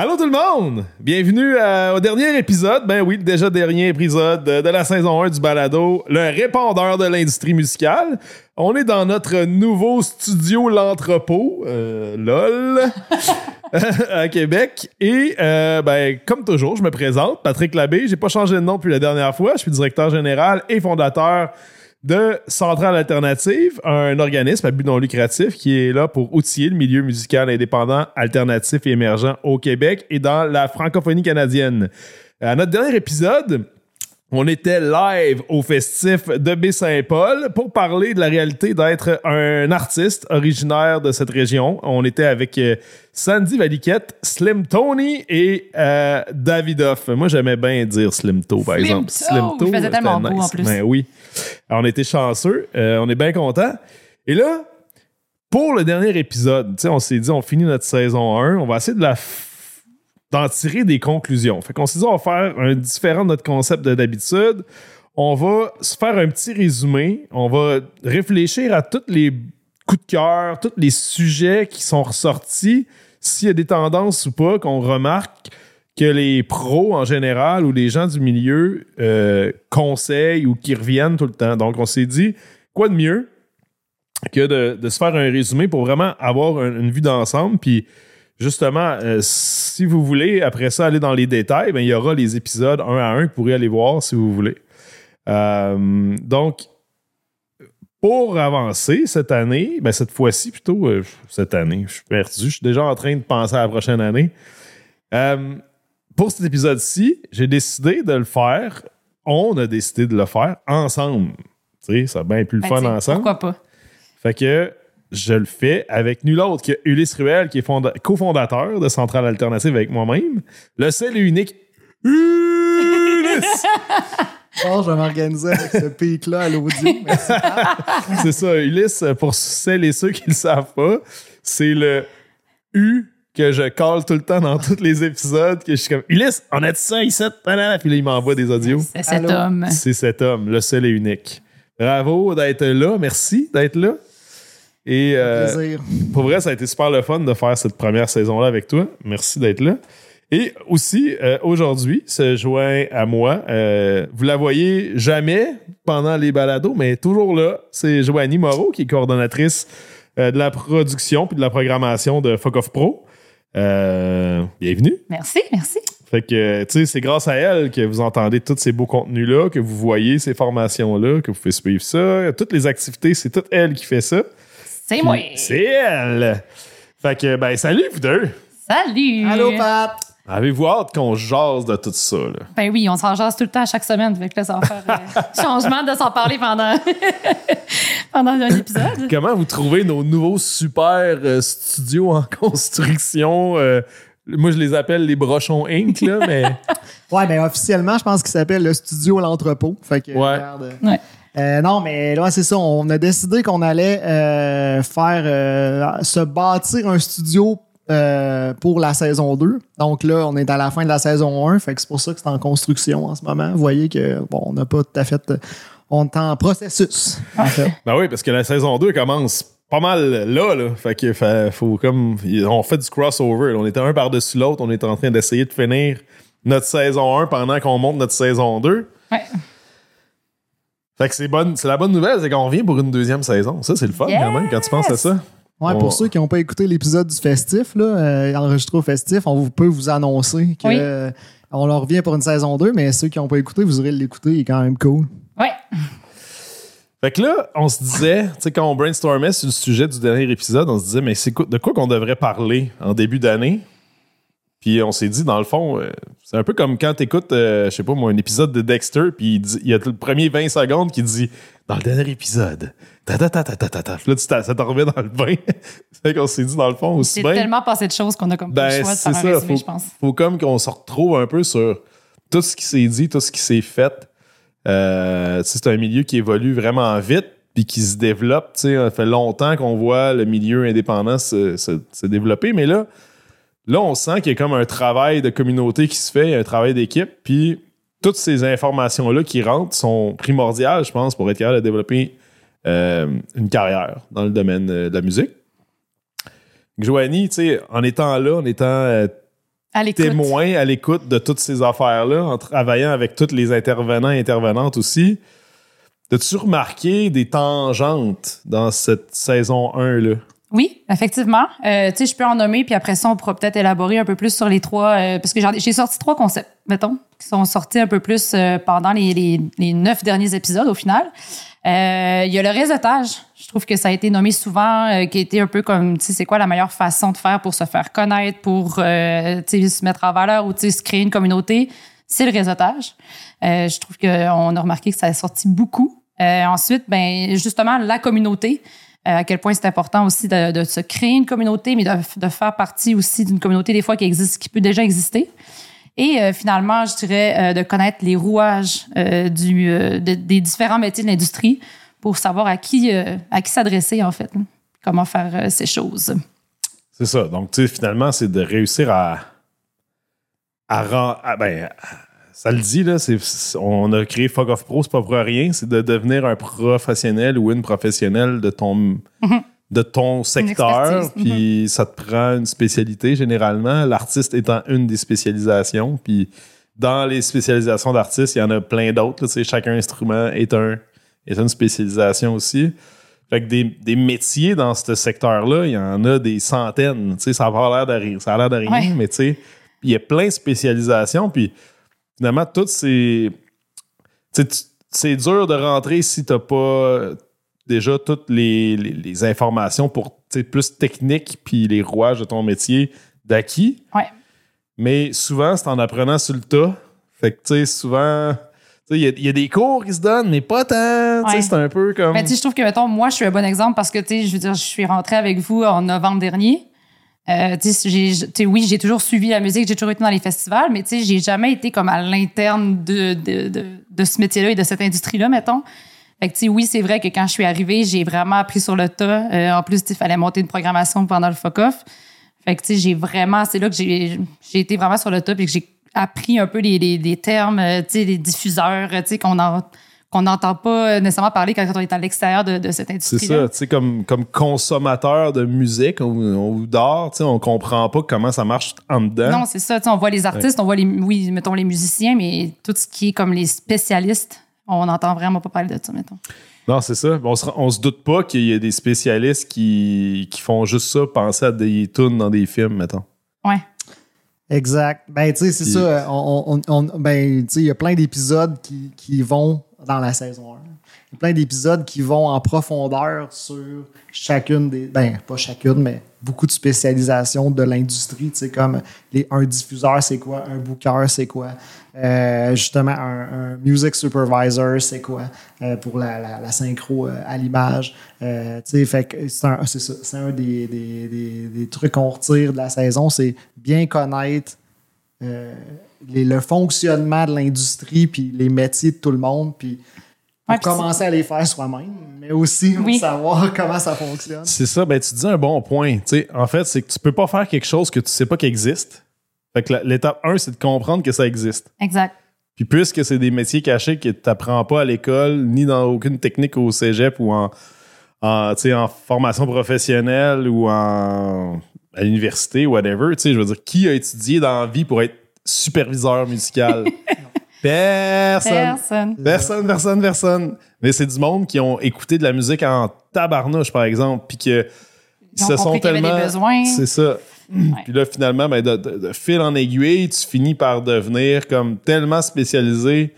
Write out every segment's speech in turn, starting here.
Allô tout le monde! Bienvenue euh, au dernier épisode, ben oui, déjà dernier épisode de, la saison 1 du balado, le répondeur de l'industrie musicale. On est dans notre nouveau studio L'Entrepôt, euh, LOL, à Québec. Et euh, ben, comme toujours, je me présente, Patrick Labbé. J'ai pas changé de nom depuis la dernière fois. Je suis directeur général et fondateur de Centrale Alternative, un organisme à but non lucratif qui est là pour outiller le milieu musical indépendant, alternatif et émergent au Québec et dans la francophonie canadienne. À notre dernier épisode, on était live au festif de Baie-Saint-Paul pour parler de la réalité d'être un artiste originaire de cette région. On était avec euh, Sandy Valiquette, Slim Tony et euh, Davidoff. Moi, j'aimais bien dire Slim To, par Slim exemple. To! Il faisait tellement c'était beau, en plus. Ben oui. Alors, on était chanceux. Euh, on est bien contents. Et là, pour le dernier épisode, on s'est dit, on finit notre saison 1. On va essayer de la d'en tirer des conclusions. Fait qu'on s'est dit, on va faire un différent de notre concept de d'habitude. On va se faire un petit résumé. On va réfléchir à tous les coups de cœur, tous les sujets qui sont ressortis, s'il y a des tendances ou pas, qu'on remarque que les pros en général ou les gens du milieu euh, conseillent ou qui reviennent tout le temps. Donc, on s'est dit, quoi de mieux que de, se faire un résumé pour vraiment avoir un- une vue d'ensemble. Puis, justement, euh, si vous voulez, après ça, aller dans les détails, ben, il y aura les épisodes un à un que vous pourrez aller voir si vous voulez. Euh, donc, pour avancer cette année, ben cette fois-ci plutôt, euh, cette année, je suis perdu, je suis déjà en train de penser à la prochaine année. Pour cet épisode-ci, j'ai décidé de le faire, on a décidé de le faire ensemble. Tu sais, ça a bien plus le Ben, fun ensemble. Pourquoi pas? Fait que je le fais avec nul autre que Ulysse Ruel, qui est fonda- cofondateur de Centrale Alternative avec moi-même. Le seul et unique Ulysse! Oh, je vais m'organiser avec ce pic-là à l'audio. Merci. c'est ça, Ulysse, pour celles et ceux qui le savent pas, c'est le U que je colle tout le temps dans tous les épisodes, que je suis comme Ulysse, on a dit ça ici, puis là, il m'envoie des audios. C'est cet Allô? homme. C'est cet homme, le seul et unique. Bravo d'être là, merci d'être là. Et euh, Plaisir. pour vrai, ça a été super le fun de faire cette première saison-là avec toi. Merci d'être là. Et aussi, euh, aujourd'hui, se joint à moi. euh, vous la voyez jamais pendant les balados, mais toujours là. C'est Joanie Moreau, qui est coordonnatrice euh, de la production puis de la programmation de Fuck Off Pro. Euh, bienvenue. Merci, merci. Fait que, tu sais, c'est grâce à elle que vous entendez tous ces beaux contenus-là, que vous voyez ces formations-là, que vous faites suivre ça. Toutes les activités, c'est toute elle qui fait ça. C'est moi. C'est elle! Fait que, ben, salut, vous deux! Salut. Allô, Pat. Avez-vous hâte qu'on jase de tout ça, là? Ben oui, on s'en jase tout le temps à chaque semaine. Fait que là, ça va faire euh, changement de s'en parler pendant, pendant un épisode. Comment vous trouvez nos nouveaux super euh, studios en construction? euh, moi, je les appelle les brochons Inc., là, mais... Ouais, ben officiellement, je pense qu'il s'appelle le studio L'Entrepôt. Fait que, Ouais. regarde, euh, Ouais. Euh, non, mais là, c'est ça. On a décidé qu'on allait euh, faire euh, se bâtir un studio euh, pour la saison 2. Donc là, on est à la fin de la saison 1. Fait que c'est pour ça que c'est en construction en ce moment. Vous voyez que bon, on n'a pas tout à fait. On est en processus. En fait. Ben oui, parce que la saison 2 commence pas mal là, là. Fait que fa- faut comme. On fait du crossover. là. On était un par-dessus l'autre. On est en train d'essayer de finir notre saison 1 pendant qu'on monte notre saison 2. Ouais. Fait que c'est bonne, c'est la bonne nouvelle, c'est qu'on revient pour une deuxième saison. Ça, c'est le fun quand même quand tu penses à ça. Ouais, On- pour ceux qui n'ont pas écouté l'épisode du festif, là, euh, enregistré au festif, on vous- peut vous annoncer que Oui. euh, on leur revient pour une saison 2, mais ceux qui n'ont pas écouté, vous aurez l'écouter, il est quand même cool. Ouais. Fait que là, on se disait, tu sais, quand on brainstormait sur le sujet du dernier épisode, on se disait, mais c'est de quoi qu'on devrait parler en début d'année? Puis on s'est dit, dans le fond, euh, c'est un peu comme quand t'écoutes, euh, je sais pas moi, un épisode de Dexter, puis il, dit- il y a le premier 20 secondes qui dit, dans le dernier épisode, ta ta ta ta ta ta ta. Là, tu ça t'en remet dans le bain. fait qu'on s'est dit, dans le fond, aussi C'est bien. tellement passé de choses qu'on a comme pas Ben, le choix de c'est faire un ça. résumé, Faut, je pense. faut comme qu'on se retrouve un peu sur tout ce qui s'est dit, tout ce qui s'est fait. Euh, tu c'est un milieu qui évolue vraiment vite puis qui se développe. tu Ça fait longtemps qu'on voit le milieu indépendant se, se- se développer, mais là, là, on sent qu'il y a comme un travail de communauté qui se fait, un travail d'équipe, puis toutes ces informations-là qui rentrent sont primordiales, je pense, pour être capable de développer euh, une carrière dans le domaine euh, de la musique. Joanie, tu sais, en étant là, en étant euh, À témoin à l'écoute de toutes ces affaires-là, en travaillant avec tous les intervenants et intervenantes aussi, as-tu remarqué des tangentes dans cette saison 1-là? Oui, effectivement. Euh, tu sais, je peux en nommer, puis après ça, on pourra peut-être élaborer un peu plus sur les trois, euh, parce que j'ai sorti trois concepts, mettons, qui sont sortis un peu plus euh, pendant les, les, les neuf derniers épisodes au final. Euh, Il y a le réseautage. Je trouve que ça a été nommé souvent, euh, qui a été un peu comme, tu sais, c'est quoi la meilleure façon de faire pour se faire connaître, pour, euh, tu se mettre en valeur ou, tu sais, se créer une communauté. C'est le réseautage. Je trouve qu'on a remarqué que ça a sorti beaucoup. Ensuite, ben justement, la communauté. Euh, à quel point c'est important aussi de, se créer une communauté, mais de, faire partie aussi d'une communauté des fois qui existe, qui peut déjà exister. Et euh, finalement, je dirais euh, de connaître les rouages des différents métiers de l'industrie pour savoir à qui, à qui s'adresser en fait, hein, comment faire ces choses. C'est ça. Donc, tu sais, finalement, c'est de réussir à. à, ren- à- ben, ça le dit, là. on a créé Fuck Off Pro, c'est pas pour rien. C'est de devenir un professionnel ou une professionnelle de ton. De ton secteur, puis ça te prend une spécialité généralement. L'artiste étant une des spécialisations, puis dans les spécialisations d'artistes, il y en a plein d'autres. Chaque instrument est, un, est une spécialisation aussi. Fait que des, des métiers dans ce secteur-là, il y en a des centaines. Tu sais, ça a l'air de rien, ça a l'air de rien, Ouais. mais tu sais, il y a plein de spécialisations. Puis finalement, toutes ces. tu sais, tu- c'est dur de rentrer si tu n'as pas déjà toutes les, les- les informations pour plus techniques puis les rouages de ton métier d'acquis. Ouais. Mais souvent, c'est en apprenant sur le tas. Fait que, tu sais, souvent, il y a- il y, a des cours qui se donnent, mais pas tant. Ouais. c'est un peu comme. Mais tu je trouve que, mettons, moi, je suis un bon exemple parce que, tu sais, je veux dire, je suis rentrée avec vous en novembre dernier. Euh, j'ai- oui, j'ai toujours suivi la musique, j'ai toujours été dans les festivals, mais j'ai jamais été comme à l'interne de, de, de, de ce métier-là et de cette industrie-là, mettons. Fait que, oui, c'est vrai que quand je suis arrivée, j'ai vraiment appris sur le tas. Euh, en plus, il fallait monter une programmation pendant le fuck-off. Fait que, j'ai vraiment, c'est là que j'ai j'ai été vraiment sur le top et que j'ai appris un peu les, les, les termes, euh, les diffuseurs, euh, qu'on en- qu'on n'entend pas nécessairement parler quand on est à l'extérieur de, de cette C'est industrie-là. ça, tu sais, comme, comme consommateur de musique ou, ou d'art, tu sais, on comprend pas comment ça marche en dedans. Non, c'est ça. tu sais, on voit les artistes, on voit les, oui, mettons les musiciens, mais tout ce qui est comme les spécialistes, on n'entend vraiment pas parler de ça, mettons. Non, c'est ça. On se, on se doute pas qu'il y a des spécialistes qui, qui font juste ça, penser à des tunes dans des films, mettons. Ouais. Exact. Ben, tu sais, c'est ça. euh, On, on- on- ben, tu sais, il y a plein d'épisodes qui, qui vont dans la saison 1. Il y a plein d'épisodes qui vont en profondeur sur chacune des. Ben, pas chacune, mais beaucoup de spécialisations de l'industrie. Tu sais, comme les, un diffuseur, c'est quoi? Un booker, c'est quoi? Euh, justement, un, music supervisor, c'est quoi? Euh, pour la, la- synchro euh, à l'image. Tu sais, fait c'est un, c'est un des, des- des- des trucs qu'on retire de la saison, c'est bien connaître les- le fonctionnement de l'industrie puis les métiers de tout le monde puis Ouais, commencer à les faire soi-même, mais aussi pour Oui. savoir comment ça fonctionne. C'est ça, ben tu dis un bon point. Tu sais, en fait, c'est que tu peux pas faire quelque chose que tu sais pas qu'il existe. Fait que l'étape 1, c'est de comprendre que ça existe. Exact. Puis puisque c'est des métiers cachés que tu n'apprends pas à l'école, ni dans aucune technique au cégep ou en, en, tu sais, en formation professionnelle ou en, à l'université, whatever, tu sais, je veux dire, qui a étudié dans la vie pour être superviseur musical? Personne. Personne. Personne, personne, personne. Mais c'est du monde qui ont écouté de la musique en tabarnouche, par exemple, puis que Ils ont compris qu'il y avait des besoins. C'est ça. Puis là, finalement, ben, de, de- de fil en aiguille, tu finis par devenir comme tellement spécialisé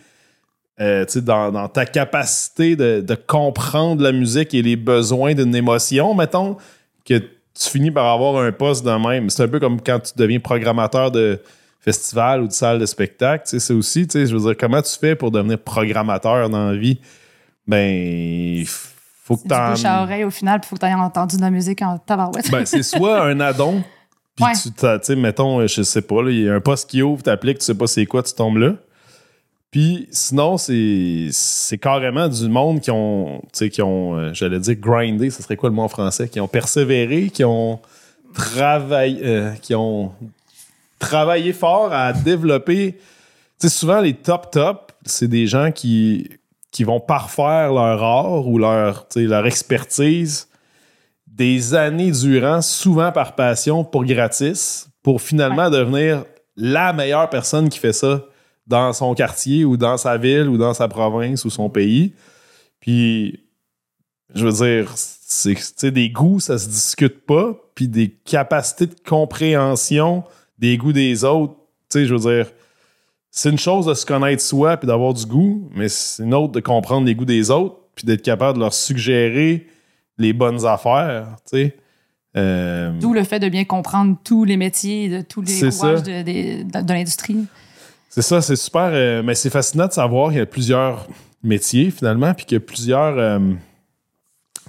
euh, dans, dans ta capacité de, de comprendre la musique et les besoins d'une émotion, mettons, que tu finis par avoir un poste de même. C'est un peu comme quand tu deviens programmateur de festival ou de salle de spectacle. Tu c'est aussi, tu je veux dire, comment tu fais pour devenir programmateur dans la vie? Ben, faut que t'en- bouche à oreille au final, puis faut que tu aies entendu de la musique en tabarouette. ben, c'est soit un addon, puis Ouais. tu t'as- tu sais, mettons, je sais pas, il y a un poste qui ouvre, t'appliques, tu sais pas c'est quoi, tu tombes là. Puis sinon, c'est c'est carrément du monde qui ont, tu sais, qui ont, euh, j'allais dire grindé, ce serait quoi le mot en français, qui ont persévéré, qui ont travaillé, euh, qui ont travaillé fort à développer, tu sais, souvent, les top top, c'est des gens qui, qui vont parfaire leur art ou leur, leur expertise des années durant, souvent par passion, pour gratis, pour finalement devenir la meilleure personne qui fait ça dans son quartier ou dans sa ville ou dans sa province ou son pays. Puis, je veux dire, c'est des goûts, ça se discute pas, puis des capacités de compréhension des goûts des autres, tu sais, je veux dire, c'est une chose de se connaître soi puis d'avoir du goût, mais c'est une autre de comprendre les goûts des autres puis d'être capable de leur suggérer les bonnes affaires, tu sais. Euh, D'où le fait de bien comprendre tous les métiers, de tous les rouages ça. de, de- de l'industrie. C'est ça, c'est super. euh, mais c'est fascinant de savoir qu'il y a plusieurs métiers finalement, puis qu'il y a plusieurs. euh,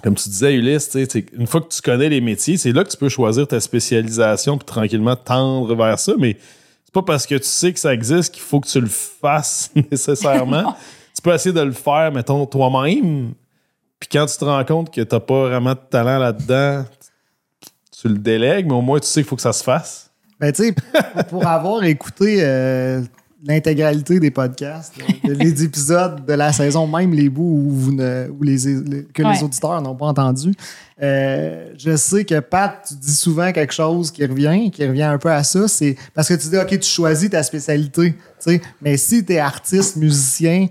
comme tu disais, Ulysse, une fois que tu connais les métiers, c'est là que tu peux choisir ta spécialisation puis tranquillement tendre vers ça. Mais c'est pas parce que tu sais que ça existe qu'il faut que tu le fasses nécessairement. tu peux essayer de le faire, mettons, toi-même. Puis quand tu te rends compte que t'as pas vraiment de talent là-dedans, tu le délègues, mais au moins tu sais qu'il faut que ça se fasse. Ben, tu sais, pour- pour avoir écouté euh, l'intégralité des podcasts, les épisodes de la saison, même les bouts où, vous ne- où les, les- que les auditeurs n'ont pas entendu, euh, je sais que Pat, tu dis souvent quelque chose qui revient, qui revient un peu à ça. C'est parce que tu dis, OK, tu choisis ta spécialité, mais si tu es artiste, musicien,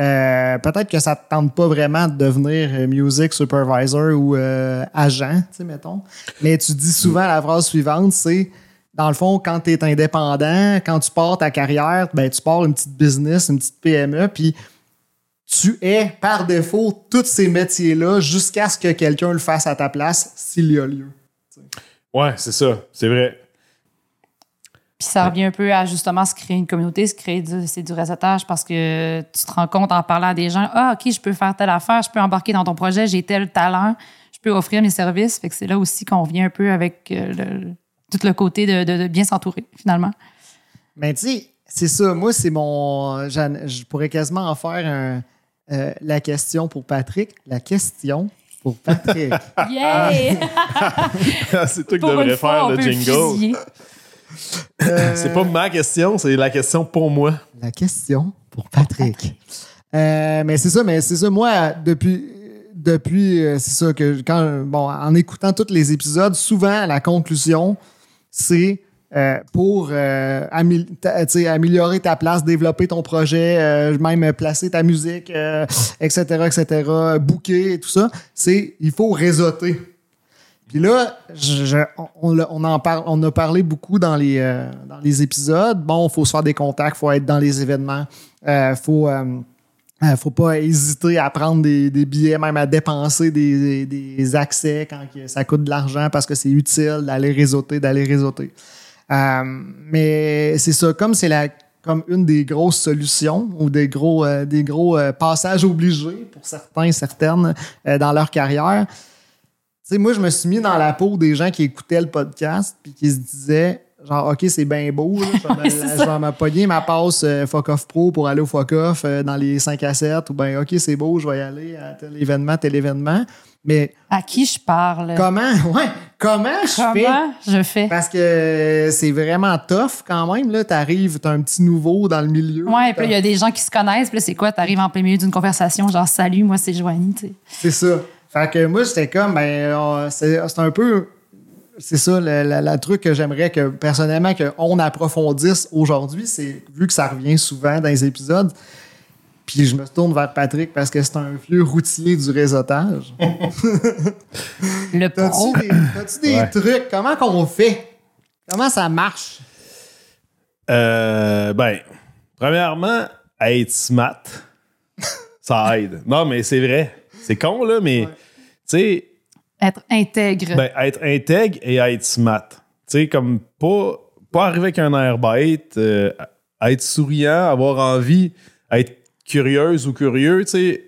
euh, peut-être que ça te tente pas vraiment de devenir euh, music supervisor ou euh, agent, tu sais, mettons. Mais tu dis souvent la phrase suivante, c'est dans le fond, quand tu es indépendant, quand tu pars ta carrière, ben, tu pars une petite business, une petite PME, puis tu es par défaut tous ces métiers-là jusqu'à ce que quelqu'un le fasse à ta place s'il y a lieu. Ouais, c'est ça, c'est vrai. Puis ça revient un peu à justement se créer une communauté, se créer du, c'est du réseautage parce que tu te rends compte en parlant à des gens, ah, OK, je peux faire telle affaire, je peux embarquer dans ton projet, j'ai tel talent, je peux offrir mes services. Fait que c'est là aussi qu'on vient un peu avec euh, le- tout le côté de, de- de bien s'entourer, finalement. Mais tu sais, c'est ça. Moi, c'est mon. Je pourrais quasiment en faire un, euh, la question pour Patrick. La question pour Patrick. Yeah! c'est toi qui devrais faire le jingle. Euh, C'est pas ma question, c'est la question pour moi. La question pour Patrick. Euh, mais c'est ça, mais c'est ça. Moi, depuis, depuis c'est ça que quand, bon, en écoutant tous les épisodes, souvent la conclusion, c'est euh, pour euh, améliorer ta place, développer ton projet, euh, même placer ta musique, etc., etc., booker et tout ça, c'est il faut réseauter. Puis là, on, en parle, on a parlé beaucoup dans les, dans les épisodes. Bon, il faut se faire des contacts, il faut être dans les événements, il faut, euh, euh, faut pas hésiter à prendre des, billets, même à dépenser des, accès quand ça coûte de l'argent parce que c'est utile d'aller réseauter, d'aller réseauter. Euh, mais c'est ça, comme c'est la comme une des grosses solutions ou des gros, euh, des gros passages obligés pour certains, certaines euh, dans leur carrière. Tu sais, moi, je me suis mis dans la peau des gens qui écoutaient le podcast puis qui se disaient genre, OK, c'est bien beau, je vais me- pogner ma passe euh, Fuck Off Pro pour aller au Fuck Off euh, dans les 5 à 7 ou bien, OK, c'est beau, je vais y aller à tel événement, tel événement. Mais À qui je parle? comment, ouais, comment je fais? Comment je fais? Parce que c'est vraiment tough quand même. Là, t'arrives, t'as un petit nouveau dans le milieu. Ouais, puis là, il y a des gens qui se connaissent. Puis c'est quoi? T'arrives en plein milieu d'une conversation, genre, salut, moi, c'est Joanie, tu sais. C'est ça. Fait que moi, j'étais comme, ben, c'est un peu. C'est ça, le, le- le truc que j'aimerais que, personnellement, qu'on approfondisse aujourd'hui. C'est, vu que ça revient souvent dans les épisodes, puis je me tourne vers Patrick parce que c'est un vieux routier du réseautage. Le pro. T'as-tu des, t'as-tu des Ouais. trucs? Comment qu'on fait? Comment ça marche? Euh, ben, premièrement, être smart, ça aide. Non, mais c'est vrai. C'est con, là, mais, tu sais, Être intègre. ben, être intègre et être smart. Tu sais, comme pas, pas arriver avec un air bête, euh, être souriant, avoir envie, être curieuse ou curieux, tu sais.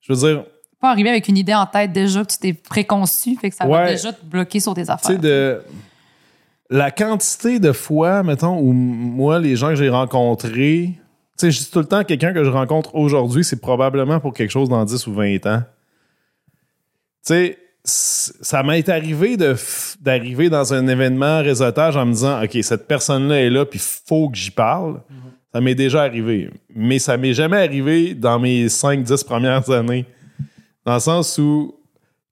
Je veux dire, Pas arriver avec une idée en tête déjà que tu t'es préconçu, fait que ça va déjà te bloquer sur tes tu affaires. sais, de. La quantité de fois, mettons, où moi, les gens que j'ai rencontrés, tu sais, je dis tout le temps, quelqu'un que je rencontre aujourd'hui, c'est probablement pour quelque chose dans 10 ou 20 ans. Tu sais, ça m'est arrivé de f- d'arriver dans un événement réseautage en me disant, OK, cette personne-là est là, puis faut que j'y parle. Ça m'est déjà arrivé. Mais ça m'est jamais arrivé dans mes 5-10 premières années. Dans le sens où,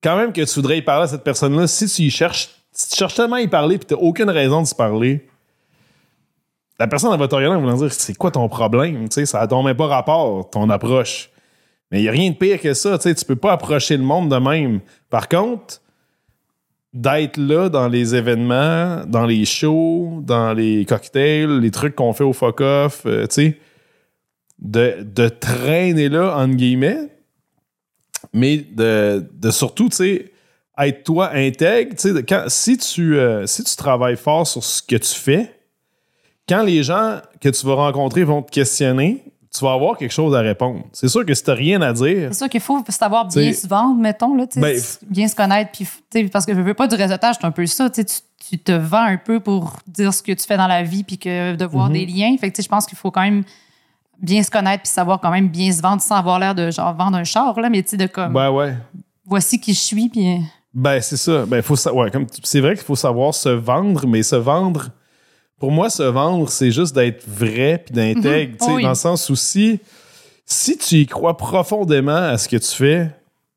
quand même que tu voudrais y parler à cette personne-là, si tu y cherches, si tu cherches tellement à y parler puis tu aucune raison de se parler, la personne elle va te regarder en voulant dire c'est quoi ton problème? Tu sais, ça n'a même pas rapport, ton approche. Mais il n'y a rien de pire que ça. Tu tu peux pas approcher le monde de même. Par contre, d'être là dans les événements, dans les shows, dans les cocktails, les trucs qu'on fait au fuck-off, euh, tu sais, de, traîner là, entre guillemets, mais de, de surtout, tu sais, être toi intègre, si, tu, euh, si tu travailles fort sur ce que tu fais, quand les gens que tu vas rencontrer vont te questionner, tu vas avoir quelque chose à répondre. C'est sûr que si t'as rien à dire, C'est sûr qu'il faut savoir bien T'sais, se vendre, mettons, là, ben, bien se connaître. Puis, parce que je veux pas du réseautage, c'est un peu ça. tu Tu, te vends un peu pour dire ce que tu fais dans la vie puis que de voir Mhm. des liens. Fait que, je pense qu'il faut quand même bien se connaître puis savoir quand même bien se vendre sans avoir l'air de genre vendre un char, là, mais tu sais, de comme ben ouais. voici qui je suis. Puis, Ben, c'est ça. Ben, faut ouais, comme c'est vrai qu'il faut savoir se vendre, mais se vendre, pour moi, se vendre, c'est juste d'être vrai puis d'intègre. Oh oui. Dans le sens où si, si tu y crois profondément à ce que tu fais,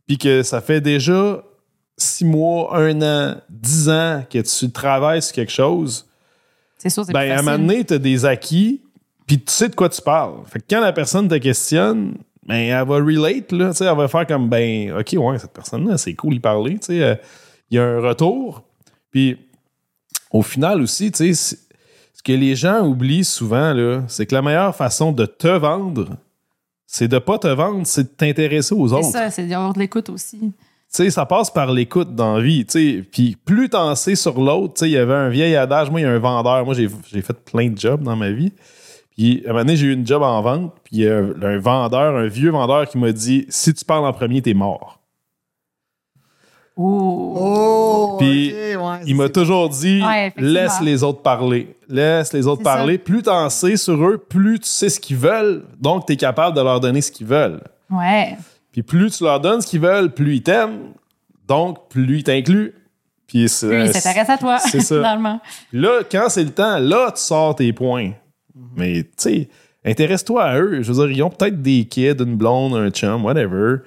puis que ça fait déjà six mois, un an, dix ans que tu travailles sur quelque chose, sûr, ben, à un moment donné, tu as des acquis, puis tu sais de quoi tu parles. Fait que quand la personne te questionne, ben, elle va relate, là, elle va faire comme, ben, OK, ouais, cette personne-là, c'est cool y parler, euh, Il y a un retour. Puis, au final aussi, tu sais, que les gens oublient souvent, c'est que la meilleure façon de te vendre, c'est de pas te vendre, c'est de t'intéresser aux C'est autres. ça, c'est d'avoir de l'écoute aussi. Tu sais, ça passe par l'écoute dans la vie, tu sais. Puis plus t'en sais sur l'autre, tu sais, il y avait un vieil adage, moi, il y a un vendeur. Moi, j'ai fait plein de jobs dans ma vie. Puis à un moment donné, j'ai eu une job en vente, puis il y a un, un vendeur, un vieux vendeur qui m'a dit « Si tu parles en premier, t'es mort. Oh. Oh! Puis, ok, ouais, » Il m'a toujours dit Ouais. Laisse les autres parler. Laisse les autres C'est ça. parler. Plus t'en sais sur eux, plus tu sais ce qu'ils veulent. Donc, t'es capable de leur donner ce qu'ils veulent. Ouais. Puis plus tu leur donnes ce qu'ils veulent, plus ils t'aiment. Donc, plus ils t'incluent. Puis c'est- s'intéresse à toi, c'est ça. finalement. Là, quand c'est le temps, là, tu sors tes points. Mais, tu sais, intéresse-toi à eux. Je veux dire, ils ont peut-être des kids, une blonde, un chum, whatever.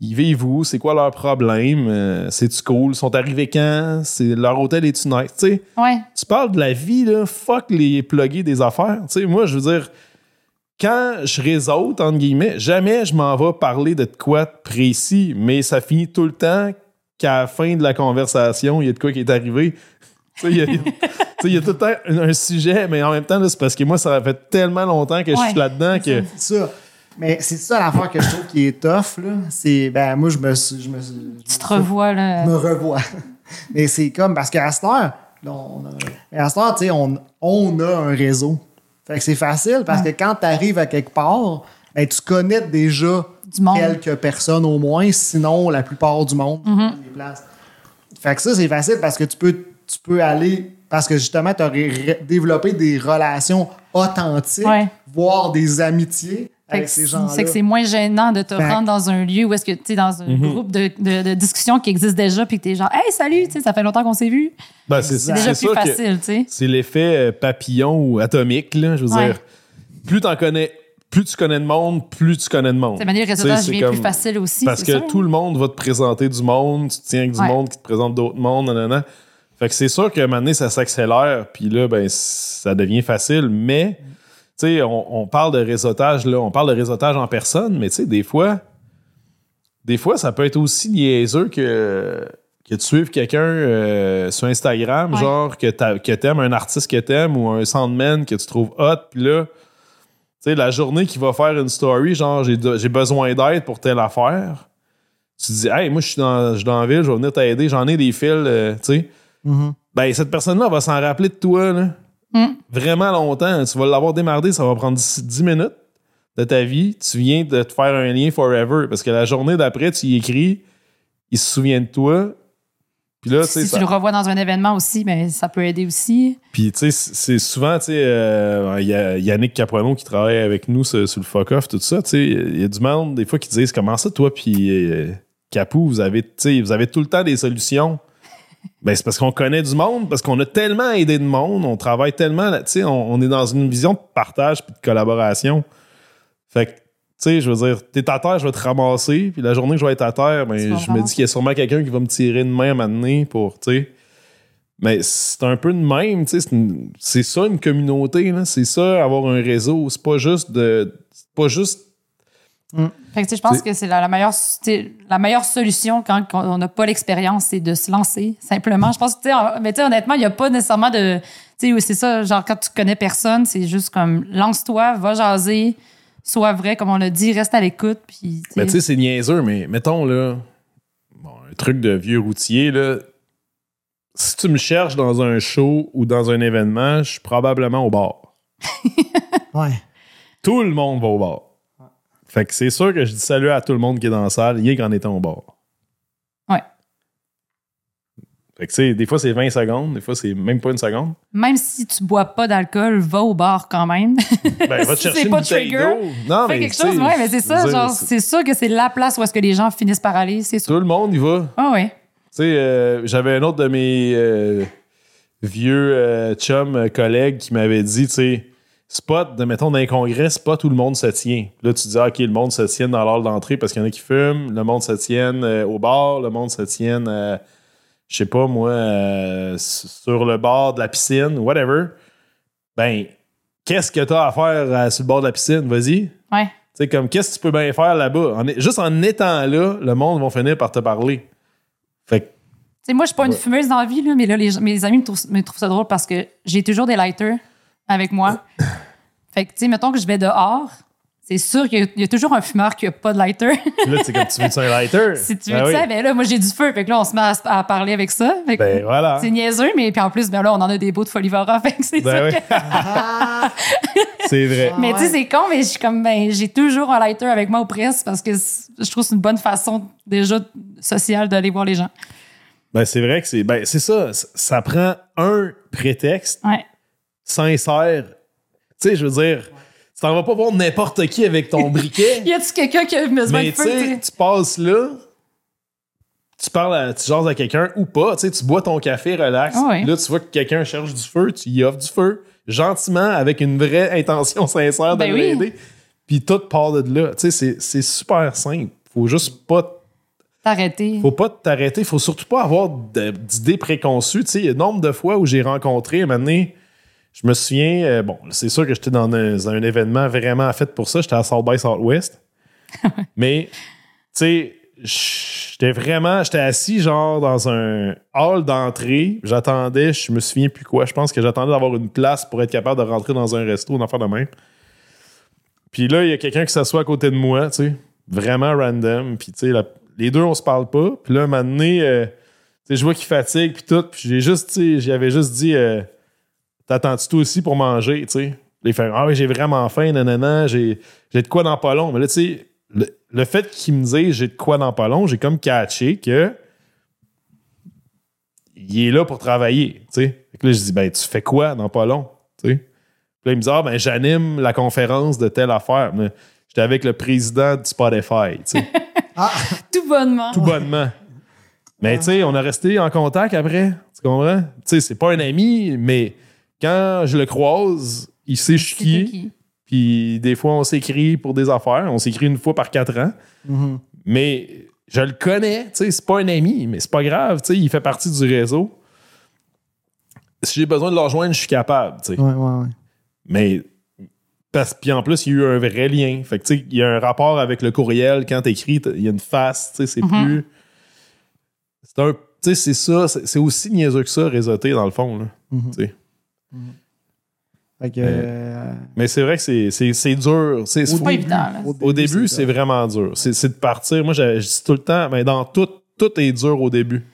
Ils vivent où? C'est quoi leur problème? Euh, C'est-tu cool? Ils sont arrivés quand? C'est, leur hôtel est-tu nice? Tu sais, Ouais. tu parles de la vie, là, fuck les pluggés des affaires. Tu sais, moi, je veux dire, quand je réseaute, entre guillemets, jamais je m'en vais parler de quoi de précis, mais ça finit tout le temps qu'à la fin de la conversation, il y a de quoi qui est arrivé. Tu sais, il y y a tout le temps un, un sujet, mais en même temps, là, c'est parce que moi, ça fait tellement longtemps que je suis là-dedans que. C'est ça. Mais c'est ça l'affaire que je trouve qui est tough, là. C'est, ben, moi, je me suis. Je me, suis- je Tu te revois, là. je me revois. Mais c'est comme, parce qu'à cette heure, là, on a, à cette heure, tu sais, on, on a un réseau. Fait que c'est facile parce que quand tu arrives à quelque part, ben, tu connais déjà Du monde. quelques personnes au moins, sinon la plupart du monde Mm-hmm. les places. Fait que ça, c'est facile parce que tu peux, tu peux aller, parce que justement, tu as développé des relations authentiques, Ouais. voire des amitiés avec que ces c'est gens-là. c'est que c'est moins gênant de te Fait- rendre dans un lieu où est-ce que tu es dans un Mhm. groupe de, de, de discussion qui existe déjà puis que tu es genre Hey, salut, tu sais, ça fait longtemps qu'on s'est vu. Ben, c'est, déjà c'est plus que- facile, tu sais. c'est l'effet euh, papillon ou atomique, là. Je veux Ouais. dire, plus t'en connais, plus tu connais de monde, plus tu connais de monde. De manière, c'est devient plus facile aussi. Parce que sûr. tout le monde va te présenter du monde, tu te tiens avec du Ouais. monde qui te présente d'autres mondes, nanana. Fait que c'est sûr qu'à un moment donné, ça s'accélère, puis là, ben, ça devient facile, mais, sais, on, on parle de réseautage, là, on parle de réseautage en personne, mais tu sais, des fois, des fois, ça peut être aussi niaiseux que, que tu suives quelqu'un euh, sur Instagram, Ouais. genre que, que t'aimes un artiste que t'aimes ou un soundman que tu trouves hot, puis là, tu sais, la journée qu'il va faire une story, genre, j'ai besoin d'aide pour telle affaire. Tu te dis, hey, moi, je suis dans, dans la ville, je vais venir t'aider, j'en ai des fils, euh, tu sais. Mhm. Ben, cette personne-là va s'en rappeler de toi, là. Mm. Vraiment longtemps. Tu vas l'avoir démardé, ça va prendre 10, 10 minutes de ta vie. Tu viens de te faire un lien forever. Parce que la journée d'après, tu y écris, il se souvient de toi. Puis là, tu Si ça- tu le revois dans un événement aussi, ben, ça peut aider aussi. puis, tu sais, c'est souvent, tu sais, euh, il y a Yannick Caprono qui travaille avec nous sur, sur le fuck-off, tout ça, tu sais, il y a du monde, des fois, qui disent comment ça, toi, puis euh, Capou, vous avez, vous avez tout le temps des solutions. Ben, c'est parce qu'on connaît du monde, parce qu'on a tellement aidé de monde, on travaille tellement, là, tu sais, on, on est dans une vision de partage puis de collaboration. Fait que, tu sais, je veux dire, t'es à terre, je vais te ramasser, puis la journée que je vais être à terre, ben, je me dis qu'il y a sûrement quelqu'un qui va me tirer une main à m'amener pour, tu sais. Mais c'est un peu de même, tu sais, c'est ça une communauté. C'est ça, avoir un réseau. C'est pas juste de. C'est pas juste. Fait que, tu sais, je pense que c'est la, la meilleure, la meilleure solution quand on n'a pas l'expérience, c'est de se lancer, simplement. Je pense que, mais honnêtement, il n'y a pas nécessairement de. Tu sais, c'est ça, genre, quand tu connais personne, c'est juste comme lance-toi, va jaser, sois vrai, comme on l'a dit, reste à l'écoute. Puis, Mais tu sais, c'est niaiseux, mais mettons, là. Bon, un truc de vieux routier, là. Si tu me cherches dans un show ou dans un événement, je suis probablement au bar. Ouais. Tout le monde va au bar. Fait que c'est sûr que je dis salut à tout le monde qui est dans la salle, il est qu'en étant au bar. Ouais. Fait que, tu sais, des fois, c'est 20 secondes, des fois, c'est même pas une seconde. même si tu bois pas d'alcool, va au bar quand même. Ben, va te chercher c'est une pas trigger. Non, Fais mais quelque chose, ouais, mais c'est ça, dire, genre, c'est- c'est sûr que c'est la place où est-ce que les gens finissent par aller, c'est sûr. Tout le monde y va. Ah ouais. Tu sais, euh, j'avais un autre de mes euh, vieux euh, chums euh, collègues qui m'avait dit, tu sais, spot, de, mettons, d'un congrès, pas tout le monde se tient. Là, tu dis, ah, OK, le monde se tient dans l'heure d'entrée parce qu'il y en a qui fument, le monde se tient euh, au bar, le monde se tient, euh, je sais pas, moi, euh, sur le bord de la piscine, whatever. Ben, qu'est-ce que t'as à faire euh, sur le bord de la piscine? Vas-y. Ouais. Tu sais, comme, qu'est-ce que tu peux bien faire là-bas? Juste en étant là, le monde va finir par te parler. Fait que Tu sais, moi, je suis pas une fumeuse dans la vie, là, mais là, les, mes amis me trouvent, me trouvent ça drôle parce que j'ai toujours des lighters avec moi. fait que, tu sais, mettons que je vais dehors, c'est sûr qu'il y, a- il y a toujours un fumeur qui a pas de lighter. Là, tu sais, comme tu veux un lighter? si tu veux Ben oui. ça, ben là, moi, j'ai du feu. Fait que là, on se met à, à parler avec ça. Fait que Ben voilà. C'est niaiseux, mais puis en plus, ben là, on en a des beaux de Folivora. Fait que c'est Ben sûr oui. que- C'est vrai. Mais tu sais, c'est con, mais je suis comme, ben, j'ai toujours un lighter avec moi au presse parce que c'est- je trouve que c'est une bonne façon, déjà, sociale d'aller voir les gens. Ben c'est vrai que c'est. Ben c'est ça. Ça- Ça prend un prétexte Ouais. Sincère. Tu sais, je veux dire, tu t'en vas pas voir n'importe qui avec ton briquet. Y a-tu quelqu'un qui a besoin mais de feu? tu sais, sais? tu passes là, tu parles, à, tu jases à quelqu'un ou pas. Tu sais, tu bois ton café, relax. Ah ouais. Là, tu vois que quelqu'un cherche du feu, tu y offres du feu, gentiment, avec une vraie intention sincère de Ben oui. l'aider. Puis tout part de là. Tu sais, c'est- super simple. Faut juste pas T'arrêter. faut pas t'arrêter. Faut surtout pas avoir d'idées préconçues. Tu sais, il y a nombre de fois où j'ai rencontré, un moment donné, je me souviens, euh, bon, c'est sûr que j'étais dans un, un événement vraiment fait pour ça. J'étais à South by Southwest. Mais, tu sais, j'étais vraiment, j'étais assis genre dans un hall d'entrée. J'attendais, je me souviens plus quoi. Je pense que j'attendais d'avoir une place pour être capable de rentrer dans un resto, une affaire de même. Puis là, il y a quelqu'un qui s'assoit à côté de moi, tu sais, vraiment random. Puis, tu sais, les deux, on se parle pas. Puis là, un moment donné, euh, tu sais, je vois qu'il fatigue, puis tout. Puis j'ai juste, tu sais, j'avais juste dit, euh, t'attends-tu toi aussi pour manger, tu sais? Il fait, ah oui, j'ai vraiment faim, nanana, j'ai j'ai de quoi dans pas long. Mais là, tu sais, le, le fait qu'il me dise j'ai de quoi dans pas long, j'ai comme catché que il est là pour travailler, tu sais. Fait que là, je dis, ben, tu fais quoi dans pas long, tu sais? Puis là, il me dit, ah, ben, j'anime la conférence de telle affaire. Mais J'étais avec le président du Spotify, tu sais, Tout bonnement. tout bonnement. Mais tu sais, on a resté en contact après, tu comprends? Tu sais, c'est pas un ami, mais quand je le croise, il sait je suis C'était qui. Puis des fois, on s'écrit pour des affaires. On s'écrit une fois par quatre ans. Mhm. Mais je le connais, tu sais, c'est pas un ami, mais c'est pas grave, tu sais, il fait partie du réseau. Si j'ai besoin de le rejoindre, je suis capable, tu sais. Ouais, ouais, ouais. Mais parce puis en plus, il y a eu un vrai lien. Fait que tu sais, il y a un rapport avec le courriel quand t'écris, il y a une face, tu sais, c'est Mhm. plus. C'est un. Tu sais, c'est ça, c'est c'est aussi niaiseux que ça, réseauter, dans le fond, là. Mhm. Tu. Fait que, euh, Mais c'est vrai que c'est- dur. C'est pas évident, là. Au début, c'est vraiment dur. C'est de partir. Moi, je, je dis tout le temps, mais dans tout, tout est dur au début.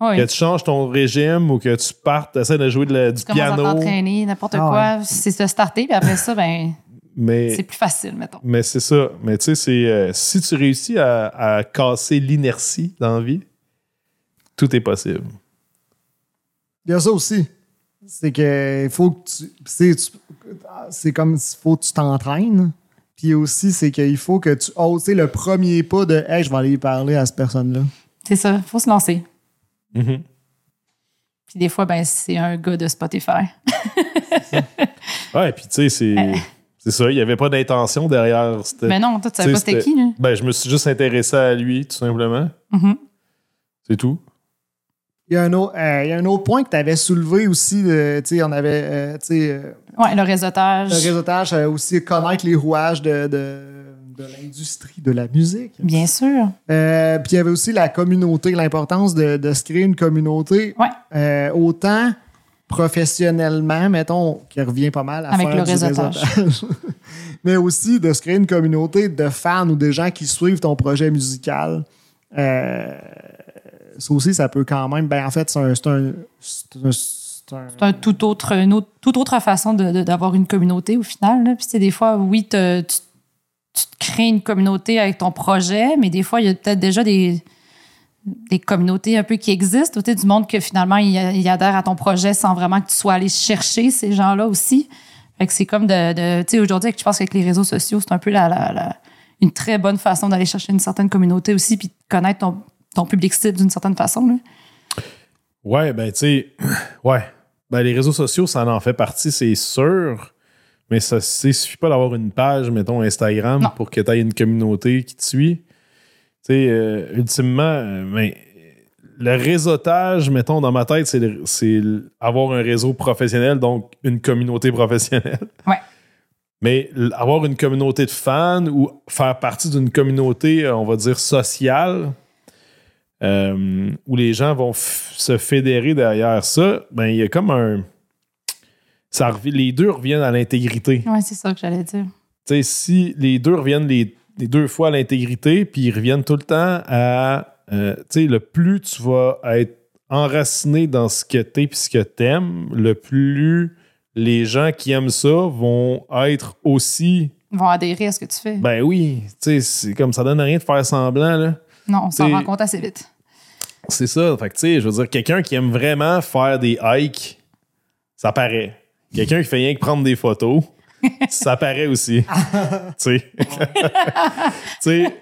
Oui. Que tu changes ton régime ou que tu partes, tu essaies de jouer de la- du Tu piano. t'entraîner, n'importe Ah quoi. C'est se starter, puis après ça, ben, c'est plus facile, mettons. mais c'est ça. Mais tu sais, c'est, euh, si tu réussis à, à casser l'inertie dans la vie, tout est possible. Il y a ça aussi. C'est que il faut que tu. C'est comme s'il faut que tu t'entraînes. Puis aussi, c'est qu'il faut que tu oses le premier pas de Hey, je vais aller parler à cette personne-là. C'est ça, faut se lancer. Mhm. Puis des fois, ben, c'est un gars de Spotify. Ouais, puis tu sais, c'est. C'est ça, il n'y avait pas d'intention derrière. Mais non, toi, tu savais pas c'était qui, là. Ben, je me suis juste intéressé à lui, tout simplement. Mhm. C'est tout. Il y, a un autre, euh, il y a un autre point que tu avais soulevé aussi. de, tu sais, on avait euh, tu sais, euh, Ouais, le réseautage. le réseautage, aussi connaître les rouages de, de, de l'industrie de la musique. Bien sûr. Puis il y avait aussi la communauté, l'importance de, de se créer une communauté. Ouais. Autant professionnellement, mettons, qui revient pas mal à Avec faire le du réseautage. réseautage. mais aussi de se créer une communauté de fans ou des gens qui suivent ton projet musical. Euh, ça aussi, ça peut quand même. Ben, en fait, c'est un. C'est un, un- un- tout autre, une autre, toute autre façon d'avoir une communauté au final. Puis, des fois, oui, tu, tu te crées une communauté avec ton projet, mais des fois, il y a peut-être déjà des, des communautés un peu qui existent. Tu du monde que finalement, il, il adhère à ton projet sans vraiment que tu sois allé chercher ces gens-là aussi. Fait que c'est comme de. de- tu sais, aujourd'hui, je pense qu'avec les réseaux sociaux, c'est un peu la- la- une très bonne façon d'aller chercher une certaine communauté aussi, puis de connaître ton, ton public cible d'une certaine façon. là. Ouais, ben, tu sais, ouais. Ben, les réseaux sociaux, ça en fait partie, c'est sûr. Mais ça ne suffit pas d'avoir une page, mettons, Instagram, Non. pour que tu aies une communauté qui te suit. Tu sais, euh, ultimement, euh, ben, le réseautage, mettons, dans ma tête, c'est avoir un réseau professionnel, donc une communauté professionnelle. Ouais. Mais avoir une communauté de fans ou faire partie d'une communauté, euh, on va dire, sociale, euh, où les gens vont se fédérer derrière ça, ben il y a comme un. Ça les deux reviennent à l'intégrité. Ouais, c'est ça que j'allais dire. Tu sais, si les deux reviennent les, les deux fois à l'intégrité, puis ils reviennent tout le temps à. euh, tu sais, le plus tu vas être enraciné dans ce que t'es puis ce que t'aimes, le plus les gens qui aiment ça vont être aussi. Vont adhérer à ce que tu fais. Ben oui, tu sais, c'est comme ça donne rien de faire semblant, là. non, on s'en rend compte assez vite. C'est ça. Fait que, tu sais, je veux dire, quelqu'un qui aime vraiment faire des hikes, ça paraît. Quelqu'un qui fait rien que prendre des photos, ça paraît aussi. tu sais. tu sais.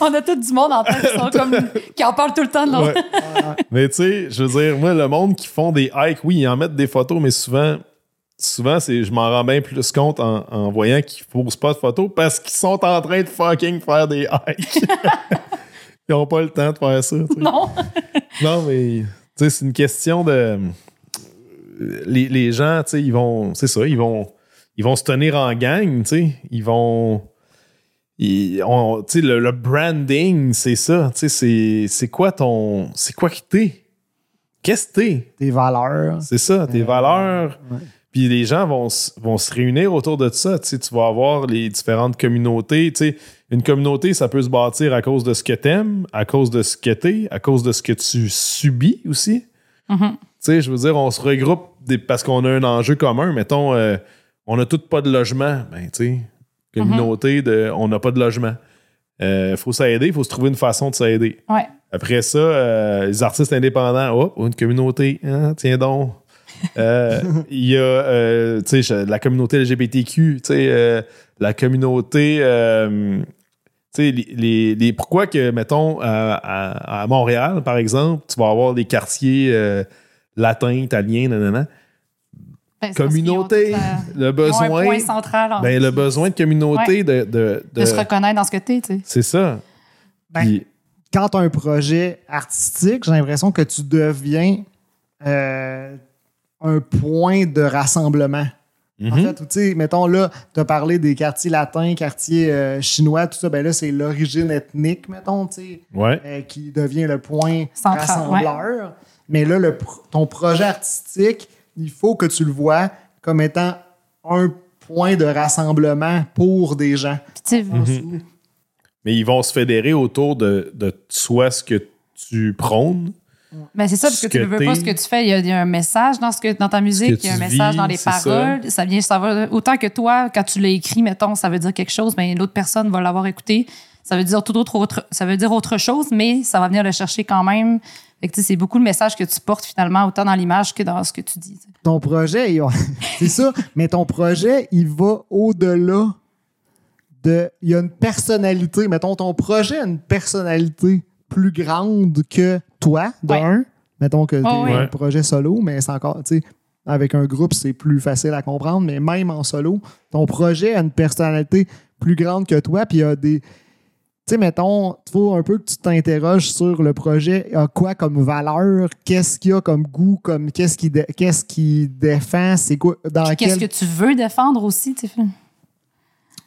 On a tout du monde en tête qui, sont comme, qui en parlent tout le temps de l'autre. Ouais. mais tu sais, je veux dire, moi, le monde qui font des hikes, oui, ils en mettent des photos, mais souvent, souvent, c'est, je m'en rends bien plus compte en, en voyant qu'ils posent pas de photos parce qu'ils sont en train de fucking faire des hikes. Ils ont pas le temps de faire ça. Non. Non, mais tu sais, c'est une question de. Les, les gens, tu sais, ils vont. C'est ça, ils vont. Ils vont se tenir en gang, tu sais. Ils vont. ils- on- tu sais, le, le branding, c'est ça. Tu sais, c'est- c'est quoi ton. C'est quoi qui t'es? Qu'est-ce que t'es? tes valeurs. C'est ça, tes valeurs. ouais. Puis les gens vont, vont se réunir autour de ça. Tu sais, tu vas avoir les différentes communautés. Tu sais, une communauté, ça peut se bâtir à cause de ce que t'aimes, à cause de ce que t'es, à cause de ce que tu subis aussi. Mhm. Tu sais, je veux dire, on se regroupe des- parce qu'on a un enjeu commun. Mettons, euh, on n'a tous pas de logement. Ben, tu sais, communauté de on n'a pas de logement. Il faut s'aider, il faut se trouver une façon de s'aider. Ouais. Après ça, euh, les artistes indépendants, hop, une communauté, hein, tiens donc. Euh, Il y a euh, tu sais, la communauté LGBTQ, tu sais, euh, la communauté. euh, tu sais, les, les- les- pourquoi que, mettons, à, à- à Montréal, par exemple, tu vas avoir des quartiers euh, latins, italiens, nanana. Ben, Communauté, le ils ont un besoin. point central en Ben, le besoin de communauté, de, de, de se reconnaître dans ce que t'es, tu sais. C'est ça. Ben, Puis- quand tu as un projet artistique, j'ai l'impression que tu deviens euh, un point de rassemblement. En Mhm. fait, tu sais, mettons là, tu as parlé des quartiers latins, quartiers euh, chinois, tout ça, ben là, c'est l'origine ethnique, mettons, tu sais, ouais. euh, qui devient le point Central, rassembleur. Mais là, le ton projet artistique, il faut que tu le vois comme étant un point de rassemblement pour des gens. Sais, Mhm. Mais ils vont se fédérer autour de, de soit ce que tu prônes, Ben c'est ça, parce que tu ne veux pas ce que tu fais. Il y a, il y a un message dans, ce que, dans ta musique, que il y a un message vis, dans les ça. paroles. Ça. vient, ça va, autant que toi, quand tu l'as écrit, mettons, ça veut dire quelque chose, mais l'autre personne va l'avoir écouté. Ça veut dire tout autre, autre, ça veut dire autre chose, mais ça va venir le chercher quand même. C'est beaucoup le message que tu portes finalement, autant dans l'image que dans ce que tu dis. ton projet, c'est ça, mais ton projet, il va au-delà de. Il y a une personnalité. Mettons, ton projet a une personnalité plus grande que toi, d'un. Mettons que Oh, oui. un projet solo, mais c'est encore, tu sais, avec un groupe, c'est plus facile à comprendre, mais même en solo, ton projet a une personnalité plus grande que toi, puis il y a des. Tu sais, mettons, il faut un peu que tu t'interroges sur le projet, a quoi comme valeur, qu'est-ce qu'il y a comme goût, comme qu'est-ce qui, dé- qu'est-ce qui défend, c'est quoi, dans Puis Qu'est-ce quel que tu veux défendre aussi, tu sais.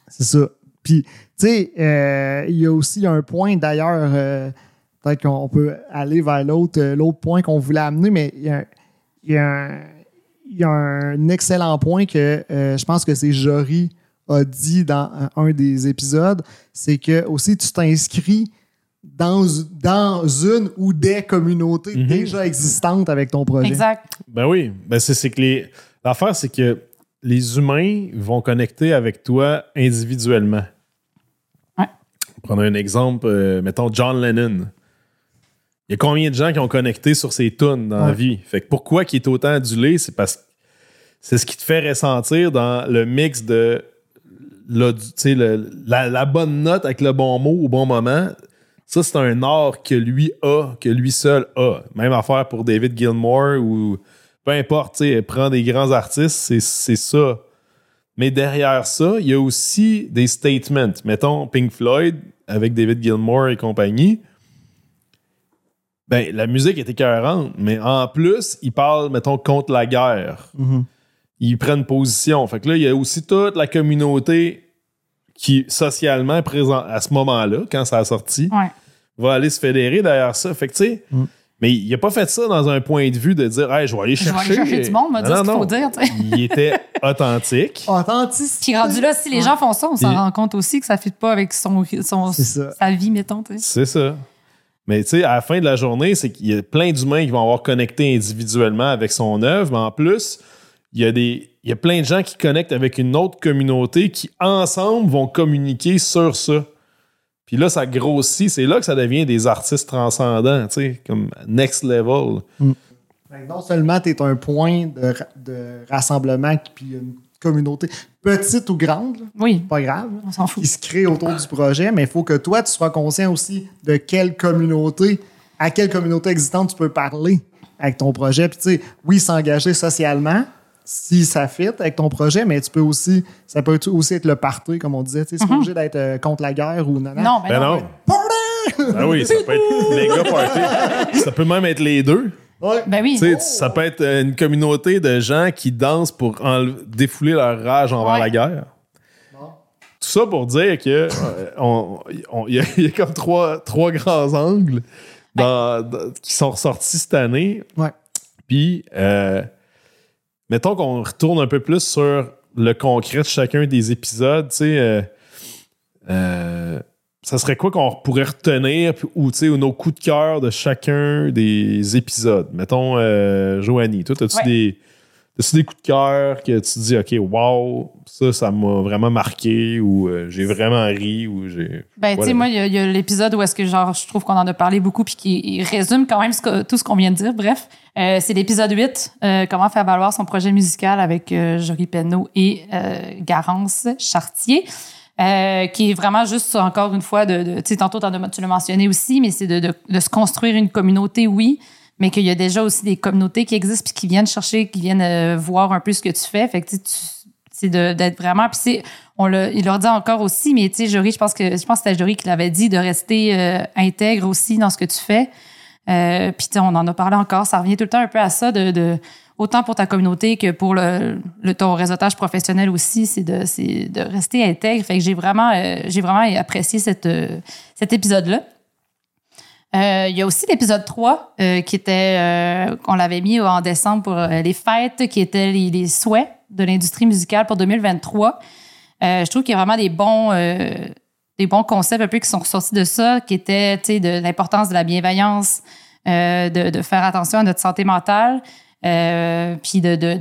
C'est ça. Puis, tu sais, euh, il y a aussi un point d'ailleurs, euh, peut-être qu'on peut aller vers l'autre euh, l'autre point qu'on voulait amener, mais il y a, un- il y a un, il y a un excellent point que euh, je pense que c'est Jory a dit dans un- des épisodes, c'est que aussi tu t'inscris dans, dans une ou des communautés Mhm. déjà existantes avec ton projet. Exact. Ben oui. Ben c'est, que les. L'affaire, c'est que les humains vont connecter avec toi individuellement. Ouais. Prendre un exemple, euh, mettons John Lennon. Il y a combien de gens qui ont connecté sur ses tunes dans la vie? Fait que pourquoi il est autant adulé? C'est parce que c'est ce qui te fait ressentir dans le mix de la, le- la, la bonne note avec le bon mot au bon moment. Ça, c'est un art que lui a, que lui seul a. Même affaire pour David Gilmour ou peu importe, prend des grands artistes, c'est, c'est ça. Mais derrière ça, il y a aussi des statements. Mettons Pink Floyd avec David Gilmour et compagnie. Ben, la musique est écœurante, mais en plus, ils parlent, mettons, contre la guerre. Mhm. Ils prennent position. Fait que là, il y a aussi toute la communauté qui, socialement, est présente à ce moment-là, quand ça a sorti, Ouais. va aller se fédérer derrière ça. Fait que, tu sais, Mm. mais il a pas fait ça dans un point de vue de dire, hey, je vais aller Je vais chercher. aller chercher du monde, me Non, dire ce non, qu'il faut non. dire. Il était authentique. Authenticité. Puis rendu là, si les gens font ça, on s'en Et- rend compte aussi que ça ne fit pas avec son, son, sa vie, mettons. C'est ça. Mais tu sais, à la fin de la journée, c'est qu'il y a plein d'humains qui vont avoir connecté individuellement avec son œuvre, mais en plus, il y a des. Il y a plein de gens qui connectent avec une autre communauté qui, ensemble, vont communiquer sur ça. Puis là, ça grossit. C'est là que ça devient des artistes transcendants, tu sais, comme next level. Que Non seulement tu es un point de, de rassemblement puis une communauté, petite ou grande, là, Oui, pas grave, là, on s'en fout. qui se crée autour du projet, mais il faut que toi, tu sois conscient aussi de quelle communauté, à quelle communauté existante tu peux parler avec ton projet. Puis tu sais, oui, s'engager socialement, si ça fit avec ton projet, mais tu peux aussi, ça peut aussi être le party, comme on disait. tu sais, C'est pas obligé d'être euh, contre la guerre ou non. Non, ben Ben non. non. Ben oui, ça peut être méga party. Ça peut même être les deux. Ouais. Ben oui. Ça peut être une communauté de gens qui dansent pour défouler leur rage envers Ouais. la guerre. Tout ça pour dire que euh, il y, a- il y a comme trois, trois grands angles dans- dans- qui sont ressortis cette année. Ouais. Puis, euh, mettons qu'on retourne un peu plus sur le concret de chacun des épisodes. Tu sais, euh, euh, ça serait quoi qu'on pourrait retenir ou, nos coups de cœur de chacun des épisodes? Mettons, euh, Joanie, toi, as-tu Ouais. des, as-tu des coups de cœur que tu te dis, OK, wow, ça, ça m'a vraiment marqué ou euh, j'ai vraiment ri ou j'ai. Ben, tu sais, moi, il y a, l'épisode où est-ce que, genre, je trouve qu'on en a parlé beaucoup puis qui résume quand même ce que- tout ce qu'on vient de dire. Bref, Euh, c'est l'épisode 8, euh, comment faire valoir son projet musical avec Jory Penneau et Garance Chartier. Euh, qui est vraiment juste, encore une fois, de, de- tu sais, tantôt, tu l'as mentionné aussi, mais c'est de, de, de se construire une communauté, oui, mais qu'il y a déjà aussi des communautés qui existent puis qui viennent chercher, qui viennent euh, voir un peu ce que tu fais. Fait que, tu c'est d'être vraiment... Puis c'est on le, il leur dit encore aussi, mais tu sais, Jory, je pense que je pense que c'était Jory qui l'avait dit de rester euh, intègre aussi dans ce que tu fais. Euh, puis on en a parlé encore, ça revient tout le temps un peu à ça, de, de autant pour ta communauté que pour le, ton réseautage professionnel aussi, c'est de, rester intègre. Fait que j'ai vraiment, euh, apprécié euh, cet épisode-là. Euh, il y a aussi l'épisode 3 euh, qui était, qu'on l'avait mis en décembre pour les fêtes, qui étaient les, souhaits de l'industrie musicale pour 2023. Euh, je trouve qu'il y a vraiment des bons, des concepts un peu qui sont ressortis de ça, qui étaient, de l'importance de la bienveillance, de faire attention à notre santé mentale, euh, puis de, de,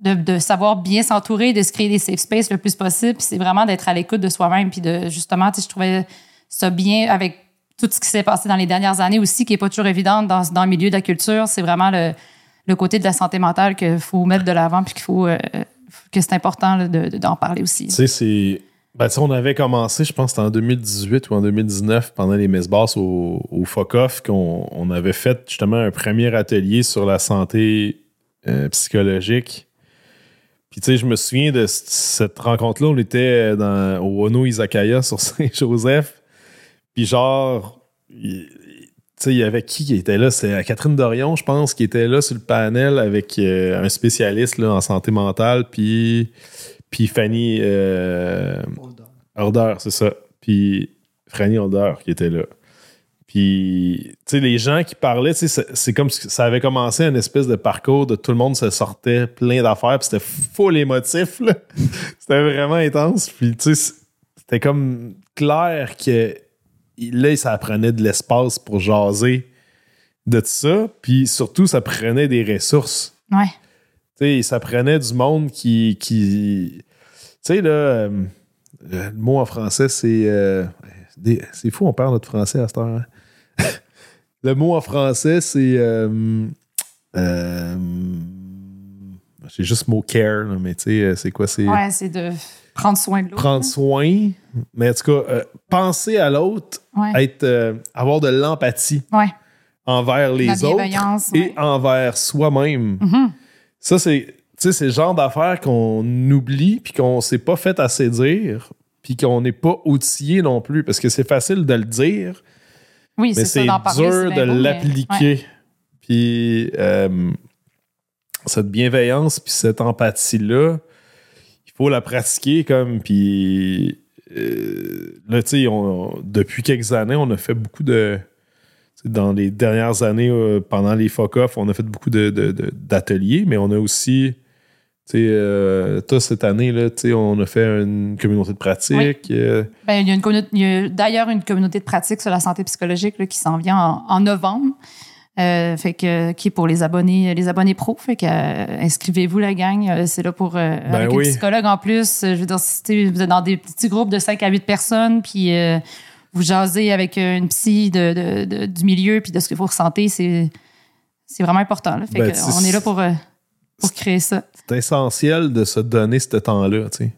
de, de, savoir bien s'entourer, de se créer des safe spaces le plus possible. Puis c'est vraiment d'être à l'écoute de soi-même, puis de justement, je trouvais ça bien avec tout ce qui s'est passé dans les dernières années aussi, qui est pas toujours évident dans, dans le milieu de la culture. C'est vraiment le, le côté de la santé mentale qu'il faut mettre de l'avant, puis qu'il faut, euh, que c'est important là, de- de- d'en parler aussi. Tu sais, c'est. Ben, on avait commencé, je pense, en 2018 ou en 2019, pendant les messes basses au, au FOCOF, qu'on on avait fait justement un premier atelier sur la santé euh, psychologique. Puis, tu sais, je me souviens de cette rencontre-là. On était au Ono Izakaya sur Saint-Joseph. Puis, genre, tu sais, il y avait qui qui était là? C'est Catherine Dorion, je pense, qui était là sur le panel avec euh, un spécialiste là, en santé mentale. Puis, puis Fanny. euh, Holder, c'est ça. Puis Franny Holder qui était là. Puis, tu sais, les gens qui parlaient, tu sais, c'est- comme si ça avait commencé un espèce de parcours de tout le monde se sortait plein d'affaires, puis c'était full émotif, là. c'était vraiment intense. Puis, tu sais, c'était comme clair que là, ça prenait de l'espace pour jaser de tout ça. Puis surtout, ça prenait des ressources. Ouais. Tu sais, ça prenait du monde qui. qui tu sais, là, euh, le mot en français, c'est. euh, c'est fou, on parle notre français à cette heure. hein. le mot en français, c'est. euh, euh, J'ai juste le mot care, là, mais tu sais, euh, c'est quoi? C'est Ouais, c'est de prendre soin de l'autre. prendre soin. Mais en tout cas, euh, penser à l'autre, Ouais. être, euh, avoir de l'empathie Ouais. envers les La autres et envers soi-même. Mhm. Ça, c'est tu sais, c'est le genre d'affaires qu'on oublie puis qu'on s'est pas fait assez dire puis qu'on n'est pas outillé non plus parce que c'est facile de le dire, Oui, mais c'est parler. dur de l'appliquer. Puis euh, cette bienveillance puis cette empathie-là, il faut la pratiquer comme puis euh, là, tu sais, depuis quelques années, on a fait beaucoup de dans les dernières années, euh, pendant les FOCOF, on a fait beaucoup de- de- de- d'ateliers, mais on a aussi, tu sais, euh, toi, cette année, là, tu sais, on a fait une communauté de pratique. euh, Ben, il y a, une communauté- il y a d'ailleurs une communauté de pratique sur la santé psychologique là, qui s'en vient en, en novembre. Euh, fait que qui est pour les abonnés les abonnés pro fait que euh, inscrivez-vous la gang c'est là pour euh, avec oui. un psychologue en plus je veux dire si vous êtes dans des petits groupes de 5 à 8 personnes puis euh, vous jasez avec euh, une psy de, de- de- du milieu puis de ce que vous ressentez c'est c'est vraiment important là. fait Ben, que on est là pour euh, pour créer ça c'est essentiel de se donner ce temps-là, tu sais.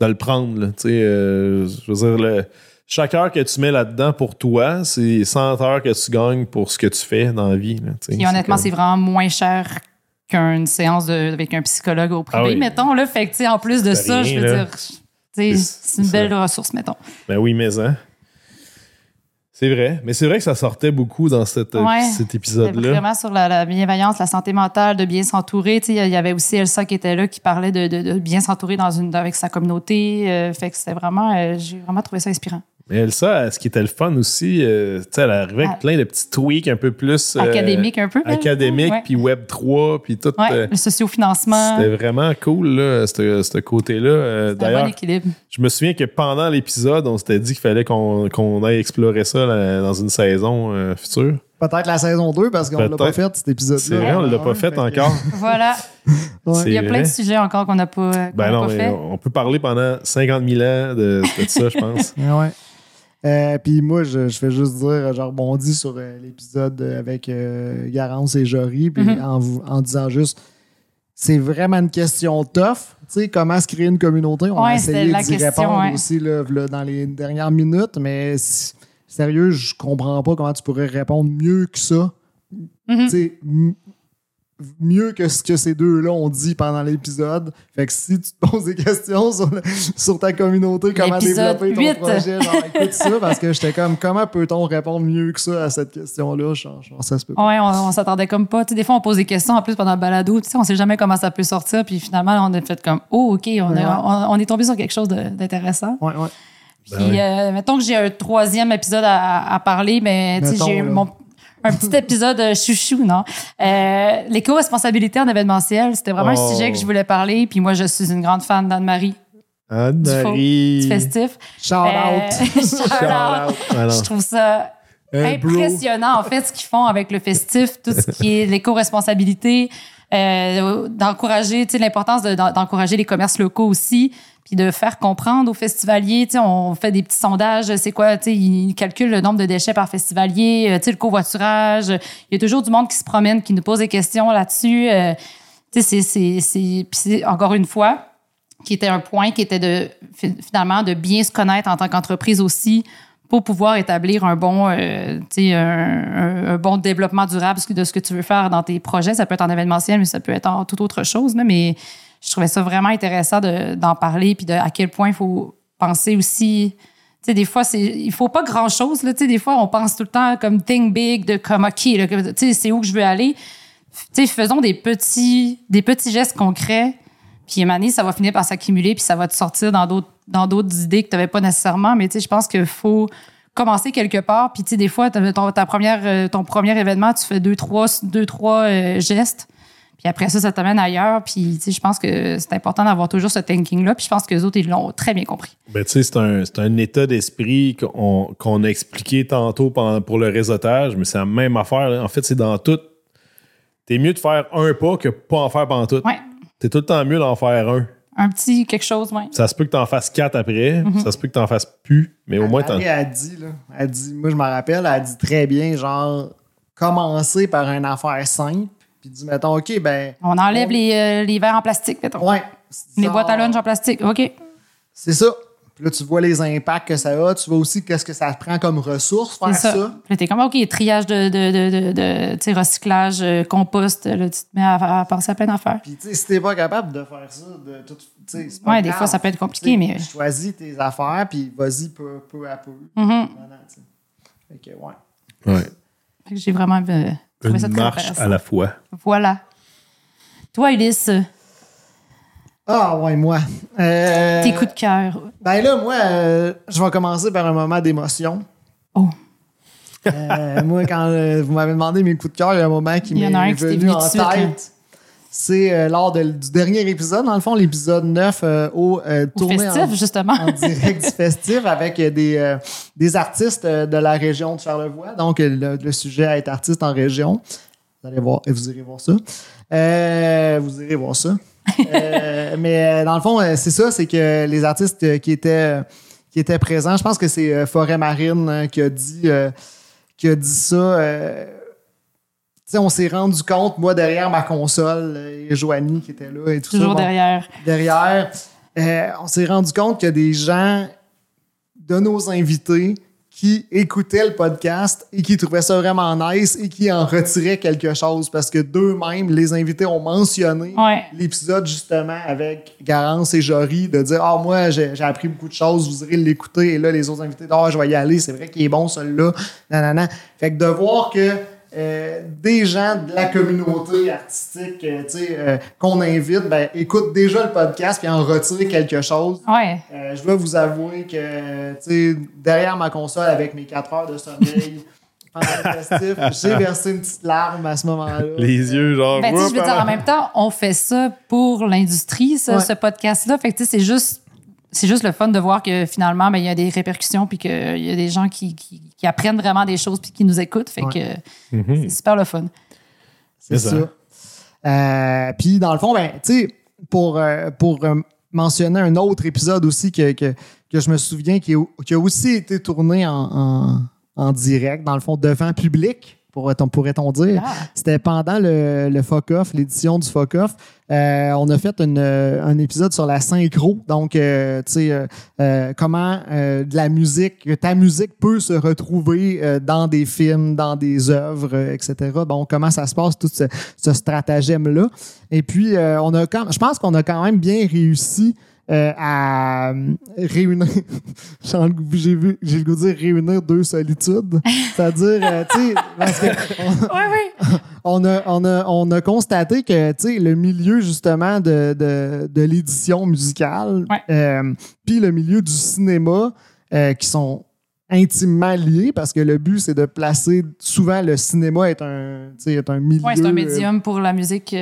De le prendre, là, tu sais. euh, je veux dire, le- chaque heure que tu mets là-dedans pour toi, c'est 100 heures que tu gagnes pour ce que tu fais dans la vie, là. Puis honnêtement, comme- c'est vraiment moins cher qu'une séance de- avec un psychologue au privé, Ah oui. mettons. Là. Fait que, en plus de ça, rien, je veux là. dire, C'est- une belle ressource, mettons. Ben oui, mais hein. C'est vrai. Mais c'est vrai que ça sortait beaucoup dans cette- Ouais. cet C'était épisode-là. vraiment sur la, la bienveillance, la santé mentale, de bien s'entourer. Il y avait aussi Elsa qui était là, qui parlait de, de- de bien s'entourer dans une, avec sa communauté. Euh, fait que c'était vraiment, euh, j'ai vraiment trouvé ça inspirant. Mais Elsa, ce qui était le fun aussi, euh, tu sais, elle arrivait avec Ah. plein de petits tweaks un peu plus. euh, Académique un peu. Académique, puis Web 3, puis tout. Ouais, euh, le sociofinancement. C'était vraiment cool, là, ce ce côté-là. Euh, C'est un D'ailleurs, bon équilibre. je me souviens que pendant l'épisode, on s'était dit qu'il fallait qu'on qu'on aille explorer ça là, dans une saison euh, future. Peut-être la saison 2 parce qu'on l'a pas fait cet épisode-là. C'est vrai, on l'a pas Ouais, fait encore. Voilà. Ouais. Il y a plein de sujets encore qu'on n'a pas, qu'on Ben non, pas mais fait. on peut parler pendant 50 000 ans de, de ça, je pense. Ouais. Euh, Puis moi, je, je fais juste dire, je rebondis sur euh, l'épisode euh, avec euh, Garance et Jory, puis Mhm. en, disant juste, c'est vraiment une question tough. Tu sais, comment se créer une communauté? On a Ouais, essayé c'était la d'y répondre ouais. aussi là, là, dans les dernières minutes, mais si- sérieux, je comprends pas comment tu pourrais répondre mieux que ça. Mhm. Tu sais, m- mieux que ce que ces deux-là ont dit pendant l'épisode. Fait que si tu te poses des questions sur, le- sur ta communauté, comment développer ton 8. projet, genre, écoute ça, parce que j'étais comme, comment peut-on répondre mieux que ça à cette question-là? Genre, genre, ça se peut pas. Ouais, on, on s'attendait comme pas. Des fois, on pose des questions en plus pendant le balado. Tu sais, on sait jamais comment ça peut sortir. Puis finalement, on a fait comme, oh, OK, on, Ouais. a- on, on est tombé sur quelque chose d'intéressant. Ouais, ouais. Puis, Ben oui. euh, mettons que j'ai un troisième épisode à, à parler, mais j'ai mon un petit épisode euh, chouchou, non? Euh, L'éco-responsabilité en événementiel, c'était vraiment Oh. un sujet que je voulais parler. Puis moi, je suis une grande fan d'Anne-Marie Anne-Marie. du festif. Shout Euh, out. shout out. Je trouve ça impressionnant, en fait, ce qu'ils font avec le festif, tout ce qui est l'éco-responsabilité, euh, d'encourager, tu sais, l'importance de- d'en- d'encourager les commerces locaux aussi, puis de faire comprendre aux festivaliers, tu sais, on fait des petits sondages, c'est quoi, tu sais, ils calculent le nombre de déchets par festivalier, euh, tu sais, le covoiturage. Il y a toujours du monde qui se promène, qui nous pose des questions là-dessus. euh, tu sais, c'est- encore une fois, qui était un point qui était de fi- finalement de bien se connaître en tant qu'entreprise aussi pour pouvoir établir un bon, euh, un, un- bon développement durable de ce que tu veux faire dans tes projets. Ça peut être en événementiel, mais ça peut être en toute autre chose. là. mais je trouvais ça vraiment intéressant de- d'en parler puis de à quel point il faut penser aussi. Sais, des fois, il faut pas grand chose, là. Tu sais, des fois, on pense tout le temps comme think big, de comme, OK, c'est où que je veux aller. Tu sais, faisons des petits, des petits gestes concrets. Puis, à ça va finir par s'accumuler, puis ça va te sortir dans d'autres, dans d'autres idées que tu n'avais pas nécessairement. Mais, tu sais, je pense qu'il faut commencer quelque part. Puis, tu sais, des fois, ton, ta première, euh, ton premier événement, tu fais deux, trois, deux, trois euh, gestes. Puis après ça, ça t'amène ailleurs. Puis, tu sais, je pense que c'est important d'avoir toujours ce thinking-là. Puis, je pense que les autres, ils l'ont très bien compris. Ben, tu sais, c'est un, un état d'esprit qu'on a expliqué tantôt pour le réseautage, mais c'est la même affaire. là. En fait, c'est dans tout. T'es mieux de faire un pas que pas en faire pendant tout. Ouais. T'es tout le temps mieux d'en faire un. Un petit quelque chose, ouais. Ça se peut que t'en fasses quatre après, Mhm. ça se peut que t'en fasses plus, mais au moins t'en. Marie a dit, là, elle dit, moi je me rappelle, elle a dit très bien, genre, commencer par une affaire simple, puis dit, mettons, OK, ben. On enlève on- les, euh, les verres en plastique, mettons. Ouais. Les Genre, boîtes à lunch en plastique. OK. C'est ça. Puis là, tu vois les impacts que ça a, tu vois aussi qu'est-ce que ça prend comme ressource, faire C'est ça. ça. Puis là, t'es comme, OK, triage de, de, de, de, recyclage, euh, compost. Là, tu te mets à, à penser à plein d'affaires. Puis, tu sais, si t'es pas capable de faire ça, de tout. pas Ouais, des grave. fois, ça peut être compliqué, mais- Choisis tes affaires, puis vas-y peu, peu à peu. Tu sais. Fait que, ouais. Ouais. Fait que J'ai vraiment euh, trouvé ça Une très marche à la fois. Voilà. Toi, Ulysse, Ah, ouais, moi. Euh, tes coups de cœur. Ben là, moi, euh, je vais commencer par un moment d'émotion. Oh. Euh, moi, quand vous m'avez demandé mes coups de cœur, il y a un moment qui m'est venu venu en tête. C'est euh, lors de- du dernier épisode, dans le fond, l'épisode 9 euh, au Au tourné en, festif, justement. en direct du festif avec des, des artistes de la région de Charlevoix. Donc, le, le sujet à être artiste en région. Vous allez voir, et vous irez voir ça. Vous irez voir ça. Euh, mais euh, dans le fond, euh, c'est ça, c'est que les artistes qui étaient, qui étaient présents, je pense que c'est Forêt Marine qui a dit, euh, qui a dit ça. euh, tu sais, on s'est rendu compte, moi, derrière ma console, et Joanie qui était là et tout ça. Toujours bon, derrière. derrière, on s'est rendu compte qu'il y a des gens de nos invités qui écoutaient le podcast et qui trouvaient ça vraiment nice et qui en retiraient quelque chose parce que d'eux-mêmes, les invités ont mentionné Ouais. l'épisode justement avec Garance et Jory de dire Ah, moi, j'ai appris beaucoup de choses, vous irez l'écouter. Et là, les autres invités, ah, je vais y aller, c'est vrai qu'il est bon celui-là. Nanana. Fait que de voir que euh, des gens de la communauté artistique euh, tu sais, euh, qu'on invite, ben, écoutent déjà le podcast puis en retirent quelque chose. Ouais. Euh, je dois vous avouer que, tu sais, derrière ma console avec mes 4 heures de sommeil, pendant le festif, j'ai versé une petite larme à ce moment-là. Les yeux, genre. Ben, tu sais, je veux dire, en même temps, on fait ça pour l'industrie, ça, Ouais. ce podcast-là. Fait que, tu sais, c'est juste, c'est juste le fun de voir que finalement, ben, il y a des répercussions puis qu'il y a des gens qui, qui, qui apprennent vraiment des choses puis qui nous écoutent. Fait Ouais. que Mhm. c'est super le fun. C'est C'est ça. ça. Euh, Puis, dans le fond, ben, tu sais, pour, euh, pour euh, mentionner un autre épisode aussi que, que, que je me souviens qui, est- qui a aussi été tourné en, en, en direct, dans le fond, devant public, pourrait-on pourrait-on dire. Ah. C'était pendant le, le Fuck-Off, l'édition du Fuck-Off. Euh, on a fait une, euh, un épisode sur la synchro. Donc, euh, tu sais, euh, euh, comment euh, de la musique, que ta musique peut se retrouver euh, dans des films, dans des œuvres, euh, etc. Bon, comment ça se passe, tout ce, ce stratagème-là. Et puis, euh, on a quand, je pense qu'on a quand même bien réussi euh, à euh, réunir, j'ai le goût- j'ai vu, j'ai le goût de dire réunir deux solitudes. C'est-à-dire, euh, tu sais, parce que on- Oui, oui. on a, on, a, on a constaté que tu sais, le milieu justement de, de, de l'édition musicale, Ouais. euh, puis le milieu du cinéma, qui sont intimement liés parce que le but c'est de placer souvent le cinéma est un est un milieu Ouais, c'est un médium pour la musique.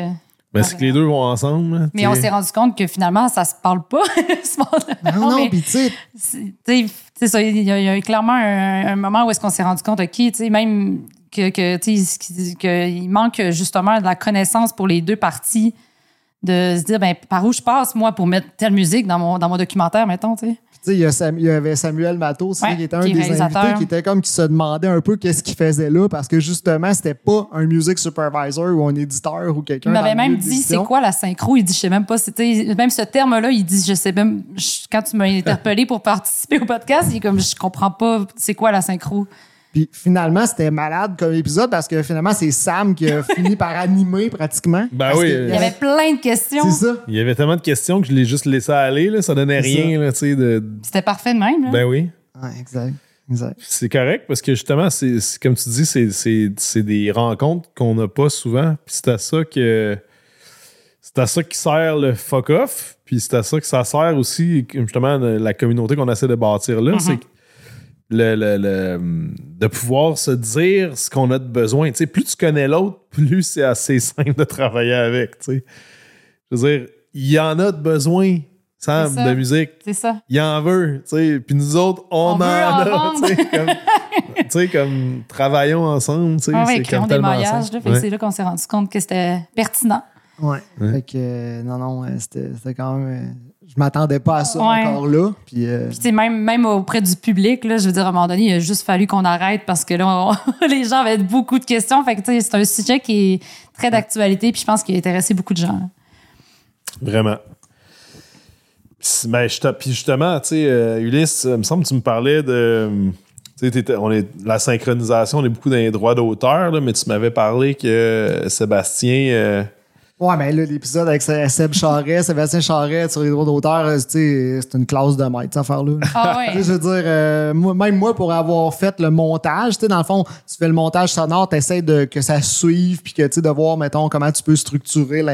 Euh, Ben, c'est que les deux vont ensemble. Mais on s'est rendu compte que finalement, ça se parle pas, ce monde-là. non non mais puis tu sais c'est- tu sais, c'est ça, il y, a, clairement un, un moment où est-ce qu'on s'est rendu compte, OK, tu sais, même que, que, tu sais, qu'il- qu'il manque justement de la connaissance pour les deux parties de se dire, ben, par où je passe, moi, pour mettre telle musique dans mon, dans mon documentaire, mettons, tu sais. Il y, avait Samuel Matos Ouais, qui était un qui des invités qui était comme qui se demandait un peu qu'est-ce qu'il faisait là parce que justement, c'était pas un music supervisor ou un éditeur ou quelqu'un. Il m'avait même dit c'est quoi la synchro? Il dit je sais même pas. C'était même ce terme-là. Il dit je sais même. je- quand tu m'as interpellé pour participer au podcast, il est comme je comprends pas c'est quoi la synchro? Puis finalement, c'était malade comme épisode parce que finalement, c'est Sam qui a fini par animer pratiquement. Ben Parce oui, que euh, Il y avait plein de questions. C'est ça. Il y avait tellement de questions que je l'ai juste laissé aller. Là. Ça donnait C'est rien. Là, tu sais, de... C'était parfait de même. là. Ben oui. Ouais, exact. Exact. C'est correct parce que justement, c'est c'est- comme tu dis, c'est- c'est c'est des rencontres qu'on n'a pas souvent. Puis c'est à ça que. C'est à ça qui sert le fuck off. Puis c'est à ça que ça sert aussi, justement, la communauté qu'on essaie de bâtir là. C'est que le, le- le- de pouvoir se dire ce qu'on a de besoin. Tu sais, plus tu connais l'autre, plus c'est assez simple de travailler avec. tu sais. Je veux dire, il y en a de besoin, Sam, ça. de musique C'est ça. il en veut, tu sais. Puis nous autres, on, On en a, vendre. tu sais, comme, tu sais, comme travaillons ensemble, tu sais. Ah ouais, c'est créons comme des que Ouais. c'est là qu'on s'est rendu compte que c'était pertinent. Ouais. Ouais. Fait que, euh, non, non, euh, c'était c'était quand même. euh, je m'attendais pas à ça Ouais. encore là. Puis, euh, Puis, tu sais, même, même auprès du public, là, je veux dire, à un moment donné, il a juste fallu qu'on arrête parce que là, on- les gens avaient beaucoup de questions. Fait que, tu sais, c'est un sujet qui est très d'actualité, puis je pense qu'il a intéressé beaucoup de gens. Vraiment. Puis, ben, je puis justement, tu sais, euh, Ulysse, il me semble que tu me parlais de. Tu sais, t'étais- on est, la synchronisation, on est beaucoup dans les droits d'auteur, là, mais tu m'avais parlé que Sébastien. euh, ouais, mais là, l'épisode avec Seb Charret, Sébastien Charret sur les droits d'auteur, euh, c'est une classe de maître, cette affaire-là. Ah ouais. Je veux dire, euh, moi- même moi, pour avoir fait le montage, tu sais, dans le fond, tu fais le montage sonore, tu essaies de, que ça suive, puis que, tu sais, de voir, mettons, comment tu peux structurer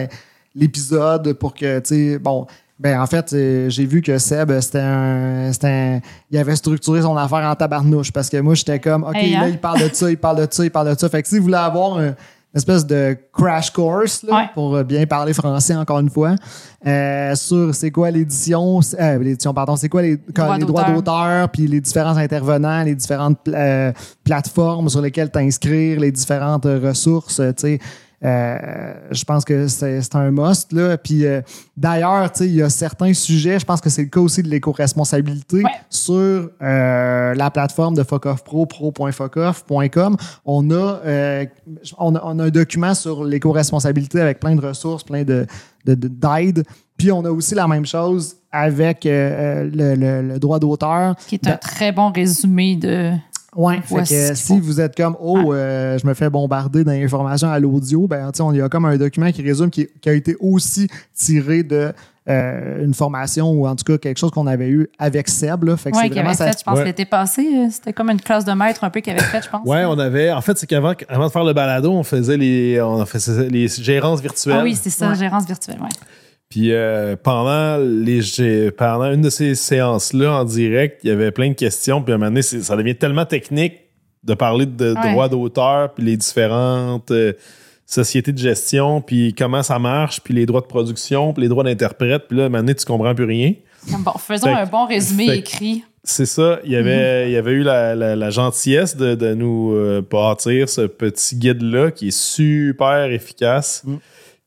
l'épisode pour que, tu sais, bon, ben, en fait, euh, j'ai vu que Seb, c'était un, c'était un- Il avait structuré son affaire en tabarnouche, parce que moi, j'étais comme, OK, Hey, hein? là, il parle de ça, il parle de ça, il parle de ça. Fait que si vous voulez avoir un- espèce de crash course, là, Ouais. pour bien parler français, encore une fois, euh, sur c'est quoi l'édition, euh, l'édition, pardon, c'est quoi les, Droits les droits d'auteur. puis les différents intervenants, les différentes pla- euh, plateformes sur lesquelles t'inscrire, les différentes euh, ressources, euh, tu sais. Euh, je pense que c'est un must. Là. Puis euh, d'ailleurs, il y a certains sujets, je pense que c'est le cas aussi de l'éco-responsabilité Ouais. sur euh, la plateforme de FocOffPro, pro.focoff.com. On, a, on, a, on a un document sur l'éco-responsabilité avec plein de ressources, plein de de- de- d'aide. Puis on a aussi la même chose avec le, le- le droit d'auteur. Qui est un très bon résumé de. Ouais, fait que si faut. vous êtes comme oh euh, je me fais bombarder d'informations à l'audio, ben tu sais, on y a comme un document qui résume qui, qui a été aussi tiré de euh, une formation ou en tout cas quelque chose qu'on avait eu avec Seb là. Fait que Ouais, avait ça. fait, je pense, Ouais. l'été passé. euh, C'était comme une classe de maître un peu qu'il avait fait, je pense. Ouais, on avait. En fait, c'est qu'avant avant de faire le balado, on faisait les, on faisait les gérances virtuelles. Ah oui, c'est ça, Ouais. gérance virtuelle, ouais. Puis euh, pendant, les, pendant une de ces séances-là en direct, il y avait plein de questions. Puis à un moment donné, ça devient tellement technique de parler de Ouais. droits d'auteur, puis les différentes euh, sociétés de gestion, puis comment ça marche, puis les droits de production, puis les droits d'interprète. Puis là, à un moment donné, tu comprends plus rien. Bon, faisons Fait- un bon résumé fait- écrit. C'est ça. Il y avait, il y avait eu la, la- la gentillesse de, de nous euh, bâtir ce petit guide-là qui est super efficace, Mm.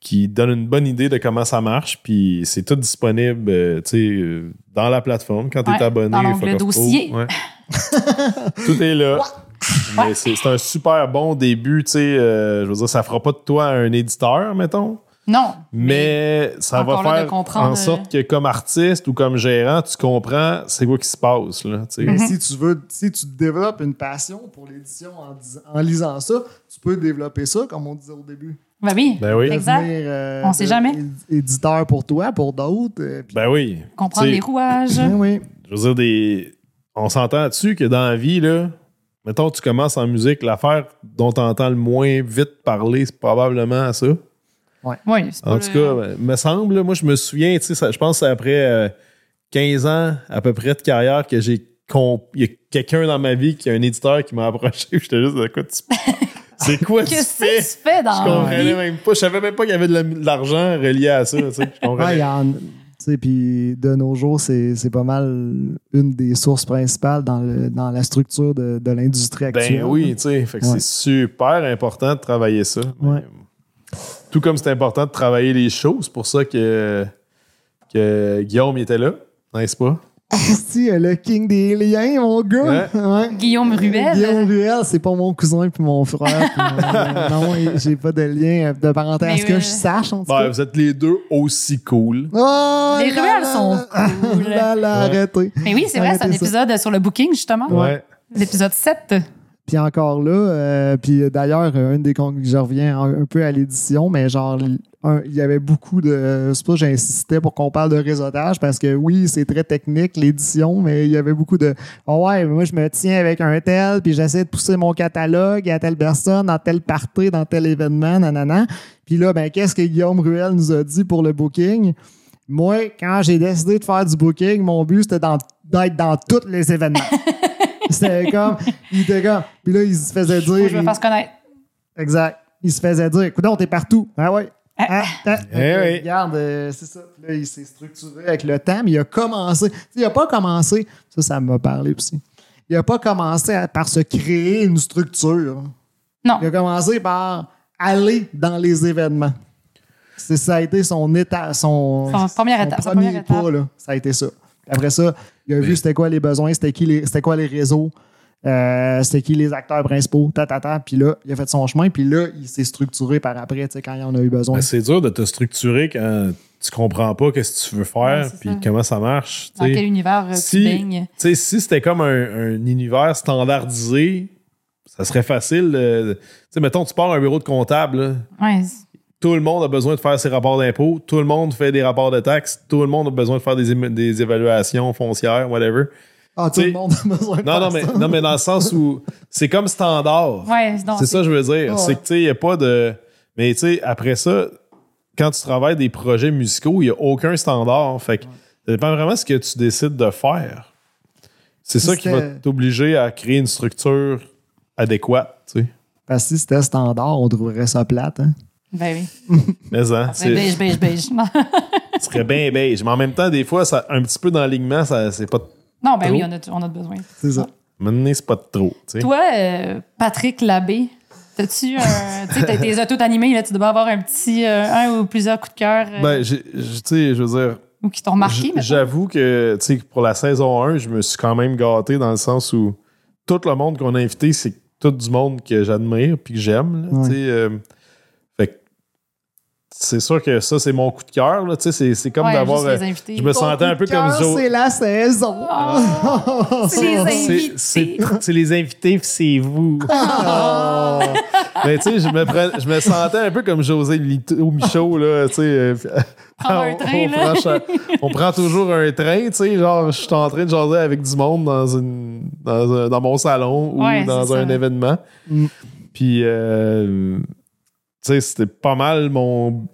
Qui donne une bonne idée de comment ça marche. Puis c'est tout disponible euh, tu sais, euh, dans la plateforme quand tu es Ouais, abonné. dans Pro. dossier. Ouais. tout est là. Mais c'est c'est un super bon début. tu sais, euh, je veux dire, ça fera pas de toi un éditeur, mettons. Non. Mais ça va faire comprendre, en sorte euh, que comme artiste ou comme gérant, tu comprends c'est quoi qui se passe. Là. Mais si tu veux, si tu développes une passion pour l'édition en, en lisant ça, tu peux développer ça, comme on disait au début. Ben oui. Ben oui. Exact. Devenir, euh, On sait jamais. Éditeur pour toi, pour d'autres. euh, Ben oui. Comprendre les rouages. Ben oui. Je veux dire, des... on s'entend dessus que dans la vie, là, mettons, tu commences en musique, l'affaire dont tu entends le moins vite parler, c'est probablement ça. Oui, c'est pas En le- tout cas, ben, me semble, moi, je me souviens, tu sais, je pense que c'est après euh, 15 ans à peu près de carrière que j'ai comp- Il y a quelqu'un dans ma vie qui a un éditeur qui m'a approché. J'étais juste, de quoi tu. C'est quoi tu Qu'est-ce fais? que tu fais? Je dans la comprenais vie? même pas. Je savais même pas qu'il y avait de la- de l'argent relié à ça. tu sais. Je comprenais. puis de nos jours, c'est c'est pas mal une des sources principales dans, le, dans la structure de, de l'industrie actuelle. Ben oui, tu sais. Ouais. c'est super important de travailler ça. Ouais. Tout comme c'est important de travailler les choses. C'est pour ça que, que Guillaume il était là, n'est-ce pas? Ah, si, euh, le king des liens, mon gars. Ouais. Guillaume Ruel. Guillaume Ruel, c'est pas mon cousin puis mon frère. puis mon- non, j'ai pas de lien de parenté à ce que euh, je sache, en tout Ben, cas? vous êtes les deux aussi cool. Oh, Les là, Ruel là, sont cool. Là, là, Ouais. arrêtez. Mais oui, c'est vrai, c'est un ça. épisode sur le booking, justement. Ouais. L'épisode 7. Encore là, euh, puis d'ailleurs, euh, une des je reviens un, peu à l'édition, mais genre, il y avait beaucoup de. C'est pas que j'insistais pour qu'on parle de réseautage, parce que oui, c'est très technique l'édition, mais il y avait beaucoup de. Oh ouais, moi je me tiens avec un tel, puis j'essaie de pousser mon catalogue à telle personne, dans tel party, dans tel événement, nanana. Puis là, ben, qu'est-ce que Guillaume Ruel nous a dit pour le booking? Moi, quand j'ai décidé de faire du booking, mon but c'était d'être dans tous les événements. C'était comme, il était comme, puis là, il se faisait Faut dire. que je me fasse connaître. Exact. Il se faisait dire, écoute, t'es partout. Ah ouais. Ah, ah. Eh oui. Regarde, euh, c'est ça. Puis Là, il s'est structuré avec le temps, mais il a commencé. Il a pas commencé, ça, ça m'a parlé aussi. Il a pas commencé à- par se créer une structure. Non. Il a commencé par aller dans les événements. C'est, ça a été son état, son, Son première étape, sa premier première pas, étape. là. Ça a été ça. Après ça, il a vu c'était quoi les besoins, c'était qui les, c'était quoi les réseaux, euh, c'était qui les acteurs principaux, ta, ta, ta. Puis là, il a fait son chemin, puis là, il s'est structuré par après, tu sais, quand il en a eu besoin. Ben, c'est dur de te structurer quand tu comprends pas qu'est-ce que tu veux faire puis ça. comment ça marche. Dans quel univers euh, si, tu baignes? tu sais, si c'était comme un, un univers standardisé, ça serait facile. Tu sais, mettons, tu pars à un bureau de comptable. là. Ouais. Tout le monde a besoin de faire ses rapports d'impôts. Tout le monde fait des rapports de taxes. Tout le monde a besoin de faire des, des évaluations foncières, whatever. Ah, tout le monde a besoin de Non, faire non, mais, ça. non, mais dans le sens où c'est comme standard. Ouais, c'est ça que je veux dire. Ouais. C'est que, tu sais, il n'y a pas de. Mais, tu sais, après ça, quand tu travailles des projets musicaux, il n'y a aucun standard. Fait que ça dépend vraiment de ce que tu décides de faire. C'est ça qui va t'obliger à créer une structure adéquate, tu sais. Parce que si c'était standard, on trouverait ça plate. Hein? Ben oui. Mais, hein, Ben, c'est- beige, beige, beige. ce serait bien beige. Mais en même temps, des fois, ça, un petit peu dans l'alignement, ça, c'est pas. non, ben Trop. oui, on a, on a besoin. C'est ça. Maintenant, c'est pas trop, tu sais. Toi, euh, Patrick Labbé, t'as-tu un. tu sais, t'as tes autos animés, là, tu dois avoir un petit. euh, un ou plusieurs coups de cœur euh, Ben, tu sais, je veux dire, ou qui t'ont marqué. Mettons. J'avoue que tu sais, pour la saison 1, je me suis quand même gâté dans le sens où tout le monde qu'on a invité, c'est tout du monde que j'admire puis que j'aime. là, Ouais. tu sais, euh, c'est sûr que ça, c'est mon coup de cœur. là, tu sais, C'est c'est comme Ouais, d'avoir. juste les euh, invités. je me sentais un peu comme Joe. C'est la saison. C'est les C'est- invités. C'est c'est les invités, puis c'est vous. Oh. Mais tu sais, je me, prenais- je me sentais un peu comme José Lito Michaud, là, tu sais. euh, un on- train, on, là. prend cha- on prend toujours un train, tu sais, genre, je suis en train de jaser avec du monde dans, une, dans, un- dans mon salon ou Ouais, dans un ça. événement. Mm. Puis, euh, sais, c'était pas mal mon,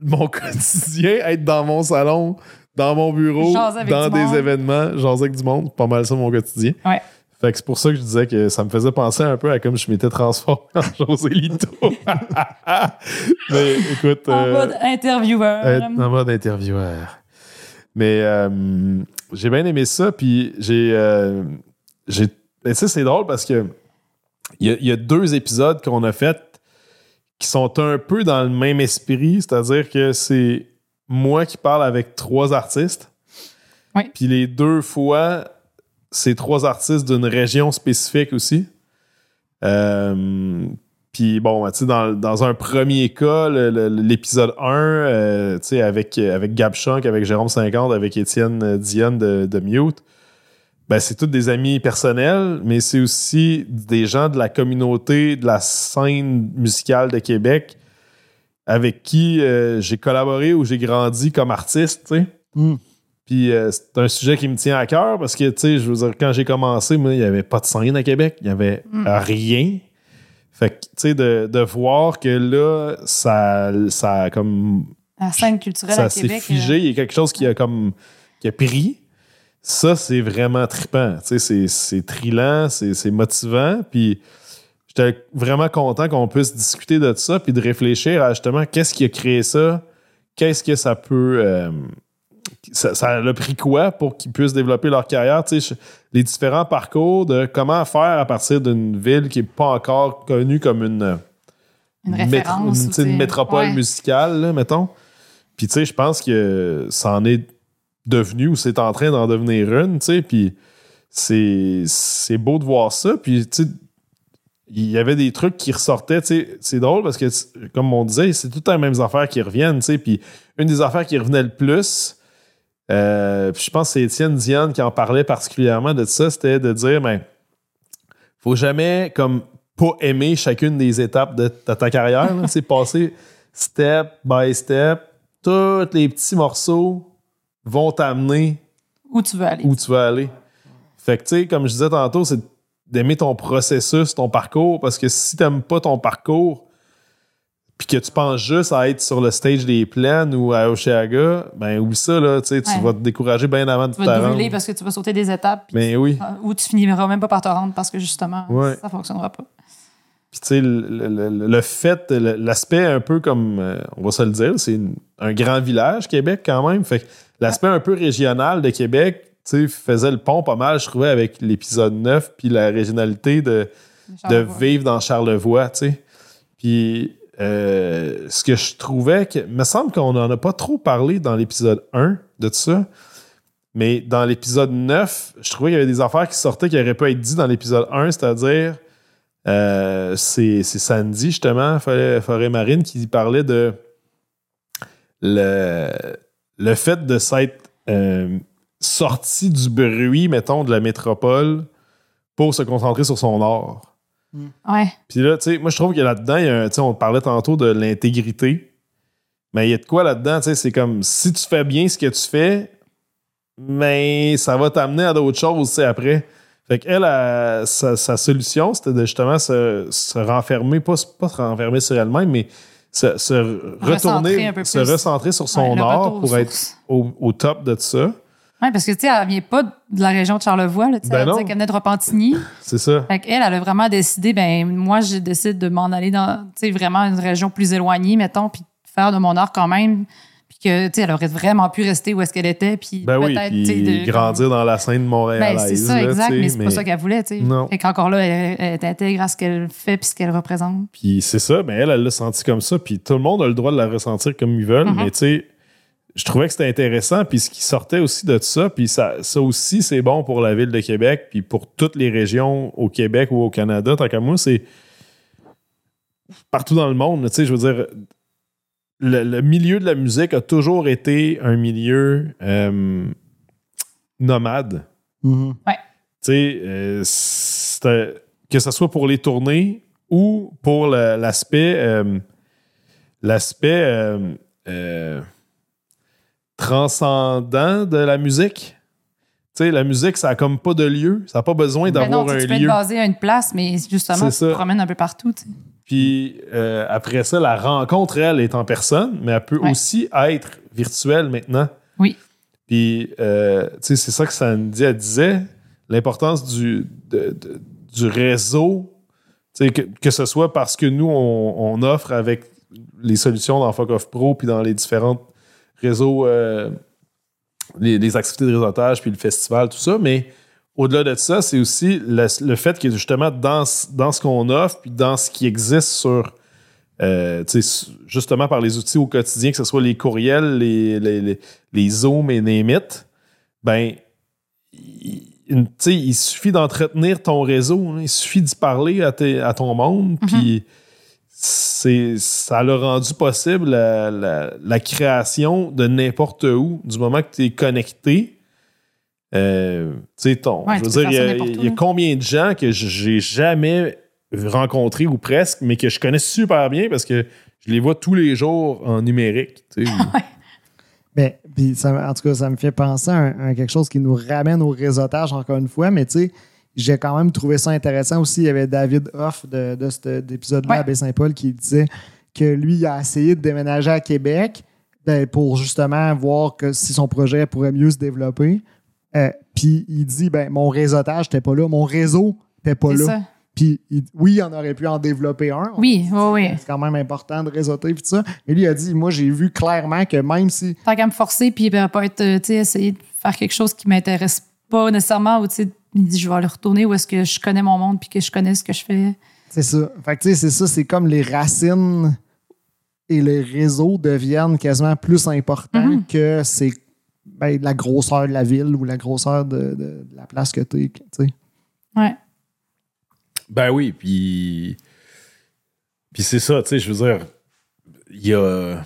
mon quotidien, être dans mon salon, dans mon bureau, dans des monde. événements, jaser avec du monde. Pas mal ça mon quotidien. Ouais. Fait que c'est pour ça que je disais que ça me faisait penser un peu à comme je m'étais transformé en José Lito. Mais écoute. En euh, mode intervieweur. être en mode intervieweur. Mais euh, j'ai bien aimé ça. Puis j'ai. euh, j'ai mais tu sais, c'est drôle parce que il y, y a deux épisodes qu'on a fait qui sont un peu dans le même esprit. C'est-à-dire que c'est moi qui parle avec trois artistes. Oui. Puis les deux fois, c'est trois artistes d'une région spécifique aussi. Euh, puis bon, tu sais, dans, dans un premier cas, l'épisode 1, euh, tu sais, avec, avec Gab Chunk, avec Jérôme 50, avec Étienne euh, Dionne de, de Mute, ben, c'est tous des amis personnels, mais c'est aussi des gens de la communauté, de la scène musicale de Québec avec qui euh, j'ai collaboré ou j'ai grandi comme artiste, tu sais. Mm. Puis euh, c'est un sujet qui me tient à cœur parce que, tu sais, je veux dire, quand j'ai commencé, moi, il n'y avait pas de scène à Québec. Il n'y avait Mm. euh, rien. Fait que, tu sais, de, de voir que là, ça, ça a comme. La scène culturelle Ça à s'est Québec. euh, figé. Il y a quelque chose qui a comme. qui a pris. Ça, c'est vraiment trippant. Tu sais, c'est- c'est trillant, c'est c'est motivant. Puis j'étais vraiment content qu'on puisse discuter de ça puis de réfléchir à justement qu'est-ce qui a créé ça, qu'est-ce que ça peut. euh, ça, ça a pris quoi pour qu'ils puissent développer leur carrière, tu sais, je- les différents parcours de comment faire à partir d'une ville qui n'est pas encore connue comme une, Une métro- une, métropole ouais. musicale, là, mettons. Puis tu sais, je pense que ça en est devenu ou c'est en train d'en devenir une, tu sais, puis c'est c'est beau de voir ça, puis tu sais, il y avait des trucs qui ressortaient, tu sais, c'est drôle parce que, comme on disait, c'est toutes les mêmes affaires qui reviennent, tu sais, puis une des affaires qui revenait le plus, euh, puis je pense que c'est Étienne Diane qui en parlait particulièrement de ça, c'était de dire, ben, faut jamais, comme, pas aimer chacune des étapes de, de ta carrière, c'est passer step by step, tous les petits morceaux vont t'amener Où tu veux aller. où tu veux aller. Fait que, tu sais, comme je disais tantôt, c'est d'aimer ton processus, ton parcours, parce que si t'aimes pas ton parcours, puis que tu penses juste à être sur le stage des plaines ou à Oshiaga, ben oublie ça, là, tu tu Ouais. vas te décourager bien avant de Tu vas te te brûler parce que tu vas sauter des étapes. puis- Ben oui. Ou tu finiras même pas par te rendre parce que justement, Ouais. ça fonctionnera pas. Puis, tu sais, le, le- le- fait, l'aspect un peu comme, euh, on va se le dire, c'est un grand village, Québec, quand même. Fait que l'aspect un peu régional de Québec, faisait le pont pas mal, je trouvais, avec l'épisode 9, puis la régionalité de, de vivre dans Charlevoix, tu sais. Puis, euh, ce que je trouvais, que, me semble qu'on n'en a pas trop parlé dans l'épisode 1 de tout ça, mais dans l'épisode 9, je trouvais qu'il y avait des affaires qui sortaient qui n'auraient pas été dites dans l'épisode 1, c'est-à-dire, euh, c'est Sandy, justement, Forêt, Forêt Marine, qui parlait de le, le fait de s'être euh, sorti du bruit, mettons, de la métropole pour se concentrer sur son art. Ouais. Puis là, tu sais, moi, je trouve que là-dedans, il y a un- tu sais, on parlait tantôt de l'intégrité. Mais il y a de quoi là-dedans, tu sais, c'est comme si tu fais bien ce que tu fais, mais ça va t'amener à d'autres choses, tu sais, après. Fait qu'elle, elle, sa, sa solution, c'était de justement se, se renfermer, pas, pas se renfermer sur elle-même, mais se, retourner, se recentrer sur son Ouais, art pour être au, au top de tout ça. Ouais, parce que, tu sais, elle vient pas de la région de Charlevoix, là. Tu sais, Ben elle venait de Repentigny. C'est ça. Fait qu'elle, elle a vraiment décidé, ben, moi, je décide de m'en aller dans, tu sais, vraiment une région plus éloignée, mettons, puis faire de mon art quand même. Que, tu sais, elle aurait vraiment pu rester où est-ce qu'elle était, puis Ben oui, peut-être, puis de- grandir dans la scène Ben, montréalaise. c'est ça, exact, mais c'est pas ça qu'elle voulait, tu sais. Non. Fait qu'encore là, elle, elle est intègre à ce qu'elle fait puis ce qu'elle représente. Puis c'est ça, mais elle, elle l'a senti comme ça. Puis tout le monde a le droit de la ressentir comme ils veulent. Mhm. Mais tu sais, je trouvais que c'était intéressant. Puis ce qui sortait aussi de ça, puis ça, ça aussi, c'est bon pour la ville de Québec, puis pour toutes les régions au Québec ou au Canada. Tant qu'à moi, c'est partout dans le monde. Tu sais, je veux dire, le, le milieu de la musique a toujours été un milieu euh, nomade. Mhm. Tu sais, euh, que ce soit pour les tournées ou pour le- l'aspect euh, l'aspect euh, euh, transcendant de la musique. Tu sais, la musique, ça a comme pas de lieu. Ça n'a pas besoin Ben non, d'avoir un tu peux être lieu. basé à une place, mais justement, C'est tu ça. te promènes un peu partout. Puis euh, après ça, la rencontre, elle, est en personne, mais elle peut Ouais. aussi être virtuelle maintenant. Oui. Puis, euh, tu sais, c'est ça que Sandy elle disait, l'importance du, de- de- du réseau, que, que ce soit parce que nous, on, on offre avec les solutions dans Fuck Off Pro, puis dans les différents réseaux, euh, les, les activités de réseautage, puis le festival, tout ça, mais au-delà de ça, c'est aussi le, le fait que justement, dans, ce- dans ce qu'on offre, puis dans ce qui existe sur, euh, justement par les outils au quotidien, que ce soit les courriels, les, les, les, les Zooms et les mythes, ben, il, une- tu sais, il suffit d'entretenir ton réseau, hein. il suffit d'y parler à, tes- à ton monde, puis c'est ça l'a rendu possible la, la- la création de n'importe où, du moment que tu es connecté. Euh, tu sais, ton. Ouais, je veux dire, il y, a- y combien de gens que j'ai jamais rencontrés ou presque, mais que je connais super bien parce que je les vois tous les jours en numérique. tu sais. Ben, puis ça, en tout cas, ça me fait penser à, un- à quelque chose qui nous ramène au réseautage encore une fois, mais tu sais, j'ai quand même trouvé ça intéressant aussi. Il y avait David Hoff de, de cet épisode-là Ouais. à Baie-Saint-Paul qui disait que lui, il a essayé de déménager à Québec ben, pour justement voir que si son projet pourrait mieux se développer. Euh, puis il dit ben mon réseautage n'était pas là, mon réseau n'était pas C'est là. ça. Puis il- oui, on aurait pu en développer un. Oui, oui, oui. C'est quand même important de réseauter puis tout ça. Mais lui il a dit moi j'ai vu clairement que même si Tant qu'à me forcer, puis ben, pas être, euh, tu sais, essayer de faire quelque chose qui m'intéresse pas nécessairement, ou tu sais, il dit, je vais aller retourner où est-ce que je connais mon monde, puis que je connais ce que je fais. C'est ça. Fait que tu sais, c'est ça, c'est comme les racines et les réseaux deviennent quasiment plus importants Mhm. que ces ben, de la grosseur de la ville ou la grosseur de, de- de la place que tu es. Ouais. Ben oui, puis. Puis c'est ça, tu sais, je veux dire, il y a.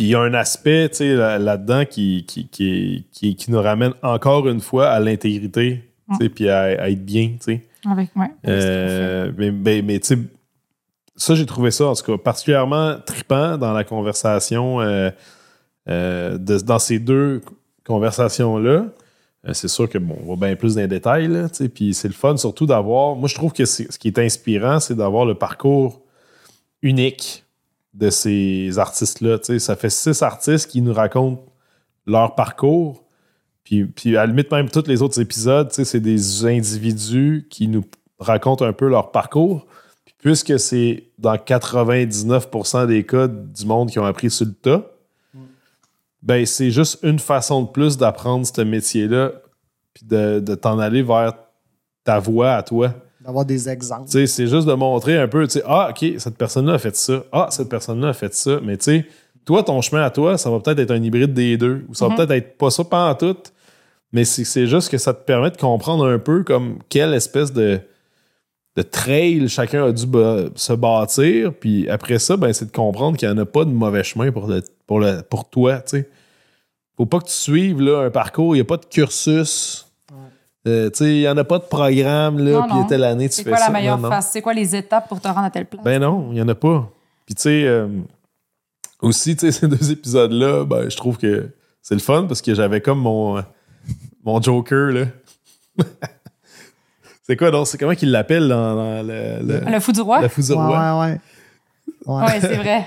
Il y a un aspect, tu sais, là- là-dedans qui, qui, qui, qui, qui nous ramène encore une fois à l'intégrité, tu sais, puis à, à être bien, tu sais. Avec, ouais. Euh, mais mais, mais tu sais, ça, j'ai trouvé ça, en tout cas, particulièrement trippant dans la conversation, euh, de- dans ces deux conversations-là. Euh, c'est sûr que, bon, on va bien plus dans les détails, puis c'est le fun surtout d'avoir. Moi, je trouve que ce qui est inspirant, c'est d'avoir le parcours unique de ces artistes-là. Ça fait six artistes qui nous racontent leur parcours. Puis, à la limite, même tous les autres épisodes, c'est des individus qui nous racontent un peu leur parcours. Puis puisque c'est dans 99% des cas du monde qui ont appris sur le tas, ben c'est juste une façon de plus d'apprendre ce métier-là, puis de, de t'en aller vers ta voie à toi. D'avoir des exemples. Tu sais, c'est juste de montrer un peu, tu sais, ah, OK, cette personne-là a fait ça. Ah, cette personne-là a fait ça. Mais tu sais, toi, ton chemin à toi, ça va peut-être être un hybride des deux. Ou ça va peut-être être pas ça pas en tout. Mais c'est c'est juste que ça te permet de comprendre un peu comme quelle espèce de, de trail chacun a dû se bâtir. Puis après ça, ben, c'est de comprendre qu'il n'y en a pas de mauvais chemin pour, le, pour, le, pour toi, tu sais. Faut pas que tu suives là, un parcours, il n'y a pas de cursus. Euh, tu sais, il n'y en a pas de programme, là, puis telle année, tu C'est fais quoi ça. la meilleure Non, face? C'est quoi les étapes pour te rendre à telle place? Ben non, il n'y en a pas. Puis tu sais, euh, aussi, tu sais, ces deux épisodes-là, ben, je trouve que c'est le fun parce que j'avais comme mon, euh, mon Joker, là. c'est quoi, donc? C'est comment qu'il l'appelle dans, dans le, le, le fou du roi? la fou du Ouais, roi? ouais, ouais. Ouais, c'est vrai.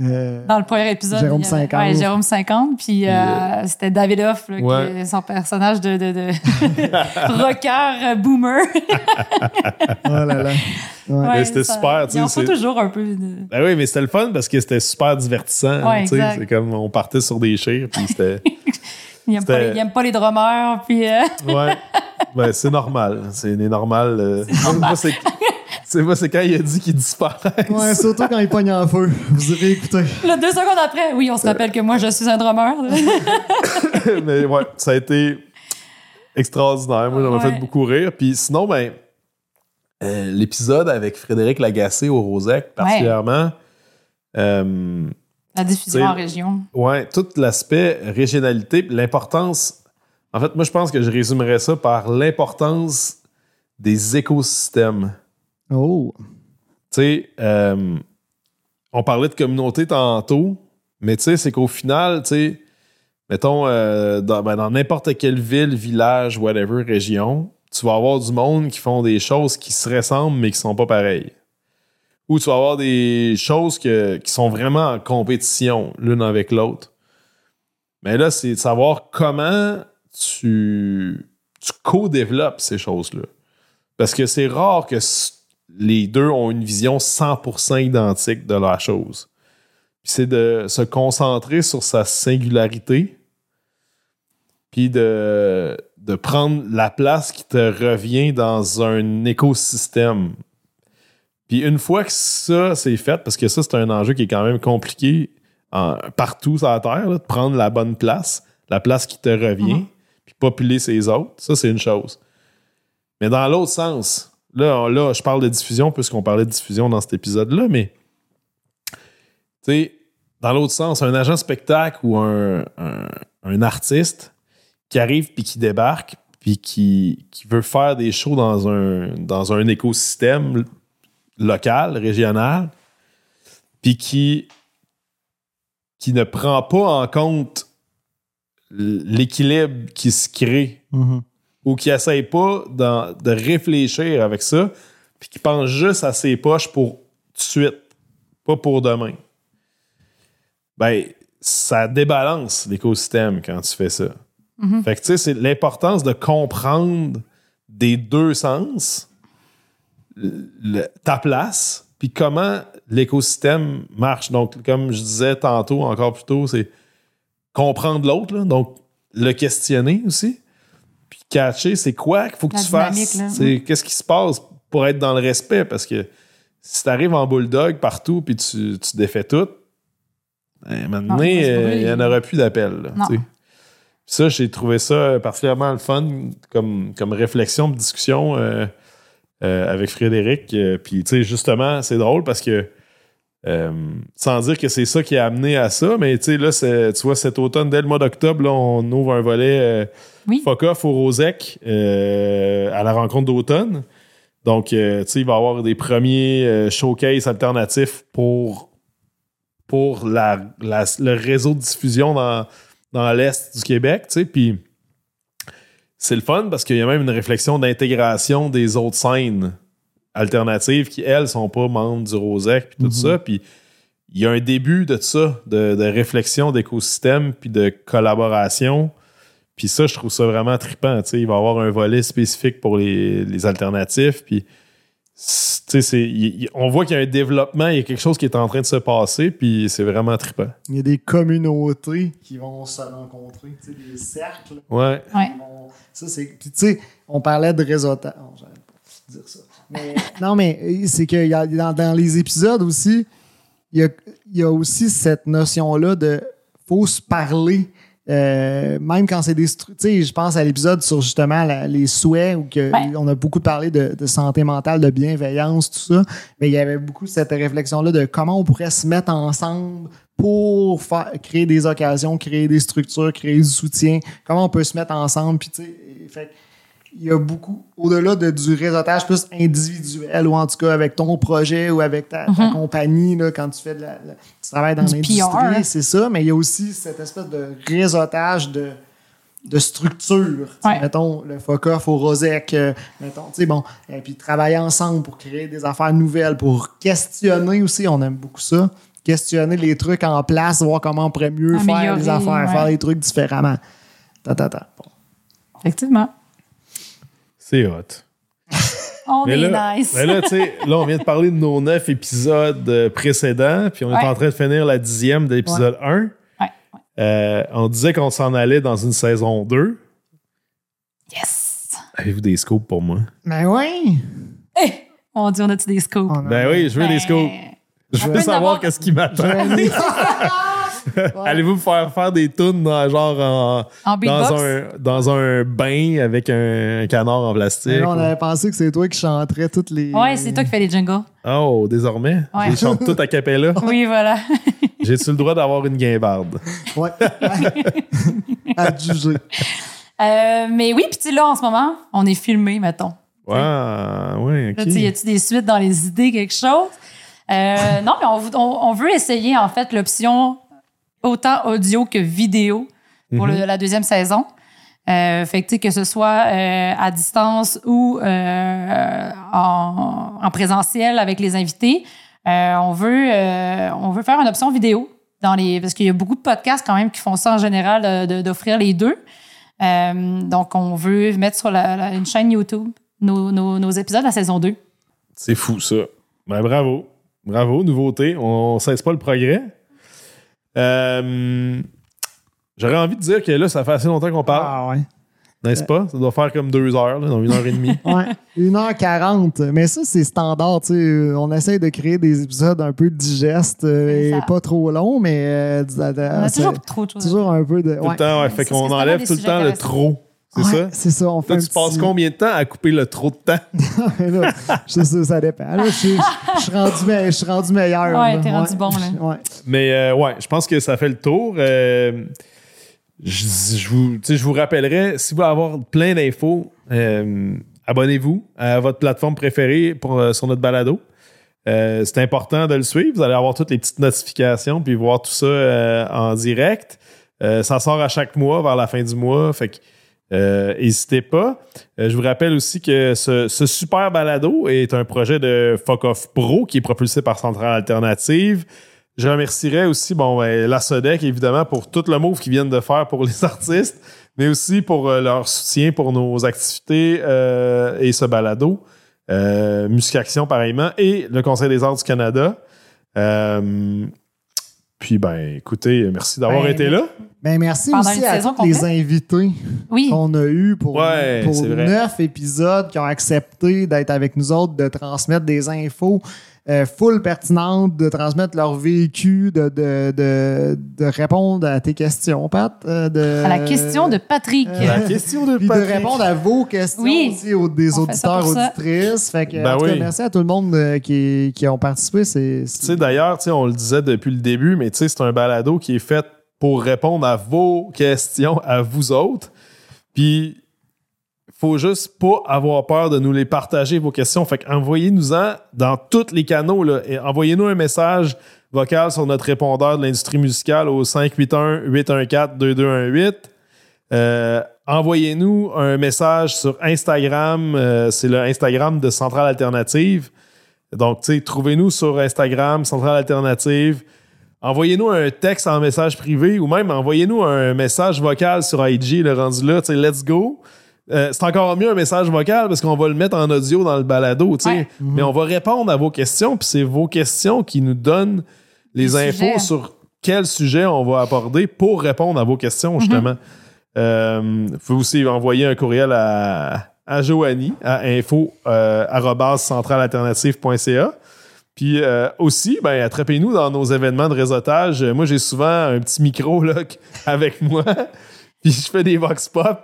Euh, euh, Dans le premier épisode. Jérôme il y avait- 50. Ouais, Jérôme 50. Puis euh, c'était David Hoff, là, qui Ouais. est son personnage de, de, de rocker euh, boomer. oh là là. Ouais. Ouais, c'était super, Ils ont c'est- pas toujours un peu de... Ben oui, mais c'était le fun parce que c'était super divertissant. Exact. c'est comme on partait sur des chires, puis c'était. Ils aiment, pas les, pas les drummers. Puis euh, Ouais. Ben, c'est normal. C'est normal. euh. Moi, c'est. C'est moi, c'est quand il a dit qu'il disparaît. Ouais, surtout quand il pogne en feu. Vous irez écouter. là, deux secondes après, oui, on se rappelle que moi, je suis un drummer. mais ouais, ça a été extraordinaire. Moi, ça m'a Ouais. fait beaucoup rire. Puis sinon, ben, euh, l'épisode avec Frédéric Lagacé au Rosec, particulièrement, euh, La diffusion en région. ouais, tout l'aspect régionalité, l'importance. En fait, moi, je pense que je résumerais ça par l'importance des écosystèmes. Oh. Tu sais, euh, on parlait de communauté tantôt, mais tu sais, c'est qu'au final, mettons, euh, dans ben, dans n'importe quelle ville, village, whatever, région, tu vas avoir du monde qui font des choses qui se ressemblent, mais qui sont pas pareilles. Ou tu vas avoir des choses que- qui sont vraiment en compétition l'une avec l'autre. Mais là, c'est de savoir comment tu, tu co-développes ces choses-là. Parce que c'est rare que les deux ont une vision 100% identique de la chose. C'est de se concentrer sur sa singularité, puis de, de prendre la place qui te revient dans un écosystème. Puis une fois que ça, c'est fait, parce que ça, c'est un enjeu qui est quand même compliqué en- partout sur la Terre, là, de prendre la bonne place, la place qui te revient, Mhm. puis populer ses autres, ça, c'est une chose. Mais dans l'autre sens, là, là, je parle de diffusion puisqu'on parlait de diffusion dans cet épisode-là, mais tu sais, dans l'autre sens, un agent spectacle ou un, un- artiste qui arrive puis qui débarque puis qui, qui veut faire des shows dans un, dans un écosystème local, régional, puis qui, qui ne prend pas en compte l'équilibre qui se crée Mhm. Ou qui essaye pas de réfléchir avec ça, puis qui pense juste à ses poches pour tout de suite, pas pour demain. Ben, ça débalance l'écosystème quand tu fais ça. Fait que tu sais, c'est l'importance de comprendre des deux sens le- le- ta place, puis comment l'écosystème marche. Donc, comme je disais tantôt, encore plus tôt, c'est comprendre l'autre, donc le questionner aussi puis catcher c'est quoi qu'il faut que La tu fasses? qu'est-ce qui se passe pour être dans le respect? Parce que si tu arrives en bulldog partout puis tu, tu défais tout, à un moment Non, donné, c'est pas euh, vrai, il n'y en les- aura plus d'appel. Ça, j'ai trouvé ça particulièrement le fun comme, comme réflexion, de discussion euh, euh, avec Frédéric. Euh, Puis, tu sais, justement, c'est drôle parce que, euh, sans dire que c'est ça qui a amené à ça, mais tu sais, là, tu vois, cet automne, dès le mois d'octobre, on ouvre un volet euh, Oui. Fuck Off au Rosec euh, à la rencontre d'automne. Donc, euh, tu sais, il va y avoir des premiers euh, showcases alternatifs pour, pour la, la- le réseau de diffusion dans, dans l'Est du Québec, tu sais. Puis, c'est le fun parce qu'il y a même une réflexion d'intégration des autres scènes alternatives qui, elles, sont pas membres du Rosec, puis tout ça. Puis, il y a un début de ça, de, de réflexion d'écosystème, puis de collaboration. Puis ça, je trouve ça vraiment trippant. tu sais. Il va y avoir un volet spécifique pour les, les alternatifs. Puis, on voit qu'il y a un développement, il y a quelque chose qui est en train de se passer, puis c'est vraiment trippant. Il y a des communautés qui vont se rencontrer, tu sais, des cercles. Ouais. Ouais. vont- Ça, c'est. Puis, tu sais, on parlait de réseautage. Non, j'arrête pas de dire ça. Mais, non, mais euh, c'est que il y a- dans, dans les épisodes aussi, il y a, il y a aussi cette notion-là de faut se parler. euh, même quand c'est des tu sais je pense à l'épisode sur justement la- les souhaits où que Ouais. on a beaucoup parlé de, de santé mentale de bienveillance tout ça mais il y avait beaucoup cette réflexion là de comment on pourrait se mettre ensemble pour faire, créer des occasions créer des structures créer du soutien comment on peut se mettre ensemble puis tu sais il y a beaucoup, au-delà de, du réseautage plus individuel, ou en tout cas avec ton projet ou avec ta, ta compagnie, là, quand tu fais de la, la- tu travailles dans Du l'industrie, c'est ça, mais il y a aussi cette espèce de réseautage de, de structure. Ouais. Mettons le FOCOF au Rosec, euh, mettons, tu sais, bon, et puis travailler ensemble pour créer des affaires nouvelles, pour questionner aussi, on aime beaucoup ça, questionner les trucs en place, voir comment on pourrait mieux faire les affaires, ouais. faire les trucs différemment. Ta, ta, ta. Bon. Effectivement. C'est hot. On Mais est là, nice. mais là, tu sais, là, on vient de parler de nos neuf épisodes euh, précédents, puis on est Ouais. en train de finir la dixième de l'épisode 1. Ouais, ouais. Euh, on disait qu'on s'en allait dans une saison 2. Yes! Avez-vous des scoops pour moi? Mais oui! Eh! On dit, on a-tu des a- Ben oui, je veux des scoops. Je veux savoir qu'est-ce qui m'attend. Ouais. Allez-vous me faire faire des tunes dans, genre en, dans, un, dans un bain avec un canard en plastique? Là, on avait pensé que c'est toi qui chanterais toutes les. Ouais, c'est toi qui fais les jingles. Oh, désormais? Ouais. Je chante tout à capella? Oui, voilà. J'ai-tu le droit d'avoir une guimbarde? Ouais. à juger. Euh, mais oui, puis tu sais, là, en ce moment, on est filmé, mettons. Ouais, ouais, ok. Là, y a-tu des suites dans les idées, quelque chose? Euh, non, mais on- on veut essayer, en fait, l'option autant audio que vidéo pour le- la deuxième saison. Euh, fait que, ce soit euh, à distance ou euh, en, en présentiel avec les invités, on, veut, on veut faire une option vidéo dans les parce qu'il y a beaucoup de podcasts quand même qui font ça en général de- d'offrir les deux. Donc, on veut mettre sur la- la- une chaîne YouTube nos, nos- nos épisodes de la saison 2. C'est fou, ça. Ben, bravo. Bravo, nouveauté. On ne cesse pas le progrès. Euh, J'aurais envie de dire que là, ça fait assez longtemps qu'on parle, Ah ouais. n'est-ce pas? Ça doit faire comme deux heures, là, dans une heure et demie. Ouais. 1h40. Mais ça, c'est standard. tu sais. On essaye de créer des épisodes un peu digestes euh, et ça. pas trop longs, mais euh, On a toujours trop de choses. toujours un peu de. Tout le temps, ouais. Fait qu'on enlève tout le temps le trop. C'est Ouais, ça? C'est ça. On fait Toi, un tu passes petit- combien de temps à couper le trop de temps? Là, je sais, ça dépend. Là, je, suis- je suis rendu, me- je suis rendu meilleur. Ouais, là. t'es rendu bon, là. Ouais. Mais euh, ouais, je pense que ça fait le tour. Euh, je, je vous, je vous rappellerai, si vous voulez avoir plein d'infos, euh, abonnez-vous à votre plateforme préférée pour, sur notre balado. Euh, c'est important de le suivre. Vous allez avoir toutes les petites notifications puis voir tout ça euh, en direct. Euh, ça sort à chaque mois, vers la fin du mois. Fait que euh, n'hésitez pas. Euh, je vous rappelle aussi que ce, super balado est un projet de Fuck Off Pro qui est propulsé par Centrale Alternative. Je remercierais aussi bon, ben, la SODEC, évidemment, pour tout le move qu'ils viennent de faire pour les artistes, mais aussi pour euh, leur soutien pour nos activités et ce balado. Musique Action, pareillement, et le Conseil des arts du Canada. Puis, ben, écoutez, merci d'avoir Ben, été là. Ben, merci Pendant aussi à tous les invités Oui. qu'on a eus pour, Ouais, neuf épisodes qui ont accepté d'être avec nous autres, de transmettre des infos euh, full pertinentes, de transmettre leur vécu, de, de, de, de répondre à tes questions, Pat. euh, de, À la question de Patrick. Euh, La question de Puis de Patrick. répondre à vos questions Oui. aussi aux, des On auditeurs, auditrices. Fait que, Ben cas, merci à tout le monde qui, qui ont participé. C'est, Tu sais, d'ailleurs, on le disait depuis le début, mais tu sais, c'est un balado qui est fait pour répondre à vos questions, à vous autres. Puis, faut juste pas avoir peur de nous les partager, vos questions. Fait qu'envoyez-nous-en dans tous les canaux. Et envoyez-nous un message vocal sur notre répondeur de l'industrie musicale au 581-814-2218. Euh, envoyez-nous un message sur Instagram. euh, c'est le Instagram de Centrale Alternative. Donc, tu trouvez-nous sur Instagram, Centrale Alternative. Envoyez-nous un texte en message privé ou même envoyez-nous un message vocal sur IG, le rendu là, tu let's go. Euh, c'est encore mieux un message vocal parce qu'on va le mettre en audio dans le balado, tu sais. Ouais. Mais on va répondre à vos questions, puis c'est vos questions qui nous donnent les Les infos sujets. sur quel sujet on va aborder pour répondre à vos questions, justement. Euh, Vous pouvez aussi envoyer un courriel à, à Joanie à info euh. Puis euh, aussi, ben, attrapez-nous dans nos événements de réseautage. Moi, j'ai souvent un petit micro là, avec moi. Puis je fais des vox pop.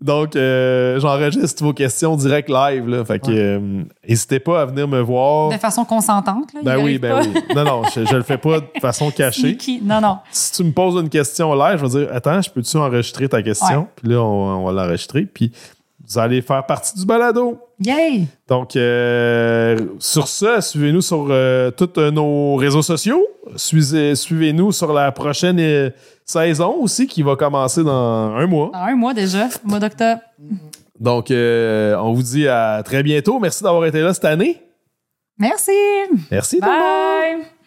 Donc, euh, j'enregistre vos questions direct live. Là. Fait que, euh, n'hésitez pas à venir me voir. De façon consentante. Là, Ben oui, ben pas. oui. Non, non, je, je le fais pas de façon cachée. Sneaky. Non, non. Si tu me poses une question live, je vais dire Attends, je peux-tu enregistrer ta question? Ouais. Puis là, on, on va l'enregistrer. Puis vous allez faire partie du balado. Yay! Donc, euh, sur ce, suivez-nous sur tous nos réseaux sociaux. Suivez- Suivez-nous sur la prochaine saison aussi qui va commencer dans un mois. Dans un mois déjà, mois d'octobre. Donc, euh, on vous dit à très bientôt. Merci d'avoir été là cette année. Merci! Merci tout le monde. Bye!